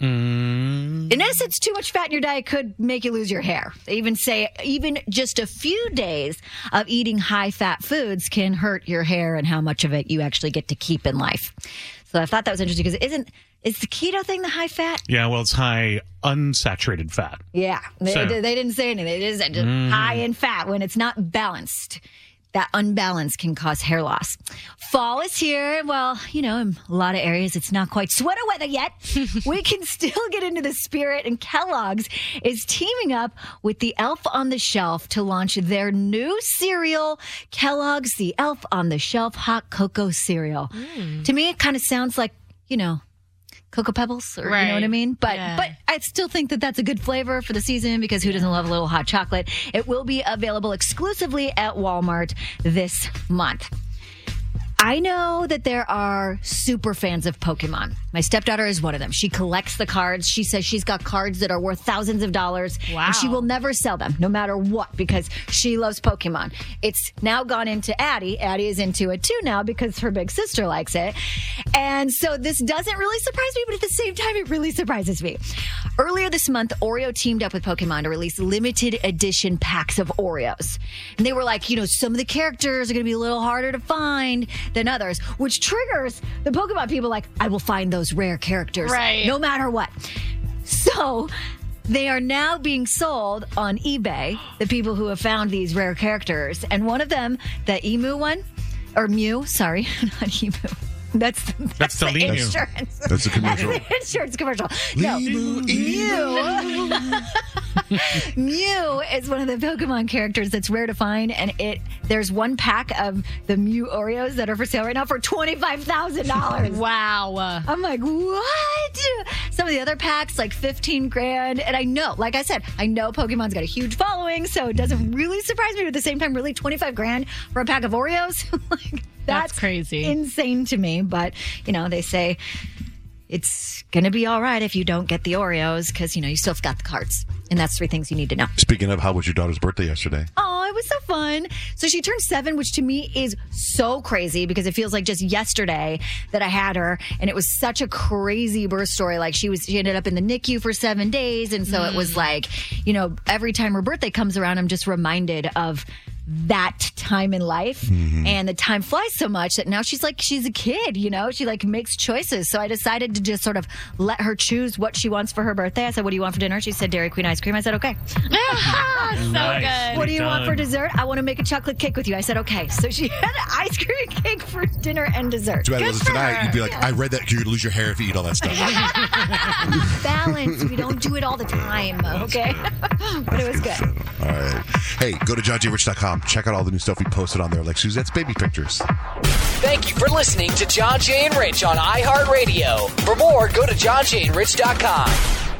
Mm. In essence, too much fat in your diet could make you lose your hair. They even say even just a few days of eating high fat foods can hurt your hair and how much of it you actually get to keep in life. So I thought that was interesting because isn't is the keto thing the high fat? Yeah, well, it's high unsaturated fat. Yeah, they, So- they didn't say anything. Said just Mhm. high in fat when it's not balanced. That unbalance can cause hair loss. Fall is here. Well, you know, in a lot of areas, it's not quite sweater weather yet. we can still get into the spirit, and Kellogg's is teaming up with the Elf on the Shelf to launch their new cereal, Kellogg's The Elf on the Shelf Hot Cocoa Cereal. Mm. To me, it kind of sounds like, you know, Cocoa Pebbles, or you know what I mean? But Yeah. but I still think that that's a good flavor for the season because who doesn't love a little hot chocolate? It will be available exclusively at Walmart this month. I know that there are super fans of Pokemon. My stepdaughter is one of them. She collects the cards. She says she's got cards that are worth thousands of dollars. Wow. And she will never sell them, no matter what, because she loves Pokemon. It's now gone into Addie. Addie is into it too now because her big sister likes it. And so this doesn't really surprise me, but at the same time, it really surprises me. Earlier this month, Oreo teamed up with Pokemon to release limited edition packs of Oreos. And they were like, you know, some of the characters are going to be a little harder to find than others, which triggers the Pokemon people like, I will find those rare characters Right. no matter what. So they are now being sold on eBay, the people who have found these rare characters. And one of them, the emu one, or Mew, sorry, not emu. That's that's, That's the Lee Mew. insurance. That's a commercial. The insurance commercial. No, Mew. Mew is one of the Pokemon characters that's rare to find, and it there's one pack of the Mew Oreos that are for sale right now for twenty five thousand dollars. Wow. I'm like, what? Some of the other packs, like 15 grand. And I know, like I said, I know Pokemon's got a huge following, so it doesn't really surprise me. But at the same time, really 25 grand for a pack of Oreos? like, that's, crazy. Insane to me. But, you know, they say it's going to be all right if you don't get the Oreos because, you know, you still got the cards. And that's three things you need to know. Speaking of, how was your daughter's birthday yesterday? Oh, it was so fun. So she turned seven, which to me is so crazy because it feels like just yesterday that I had her. And it was such a crazy birth story. Like she was, she ended up in the NICU for seven days. And so it was mm. like, you know, every time her birthday comes around, I'm just reminded of that time in life mm-hmm. and the time flies so much that now she's like she's a kid you know she like makes choices so i decided to just sort of let her choose what she wants for her birthday i said what do you want for dinner she said dairy queen ice cream i said okay so good. what do you want for dessert? I want to make a chocolate cake with you. I said, okay. So she had an ice cream cake for dinner and dessert. Too bad it wasn't tonight. You'd be like, I read that you're gonna lose your hair if you eat all that stuff. Balance. We don't do it all the time, okay? but it was good. all right. Hey, go to johnjrich.com. Check out all the new stuff we posted on there, like Suzette's baby pictures. Thank you for listening to John Jay and Rich on iHeartRadio. For more, go to johnjayandrich.com.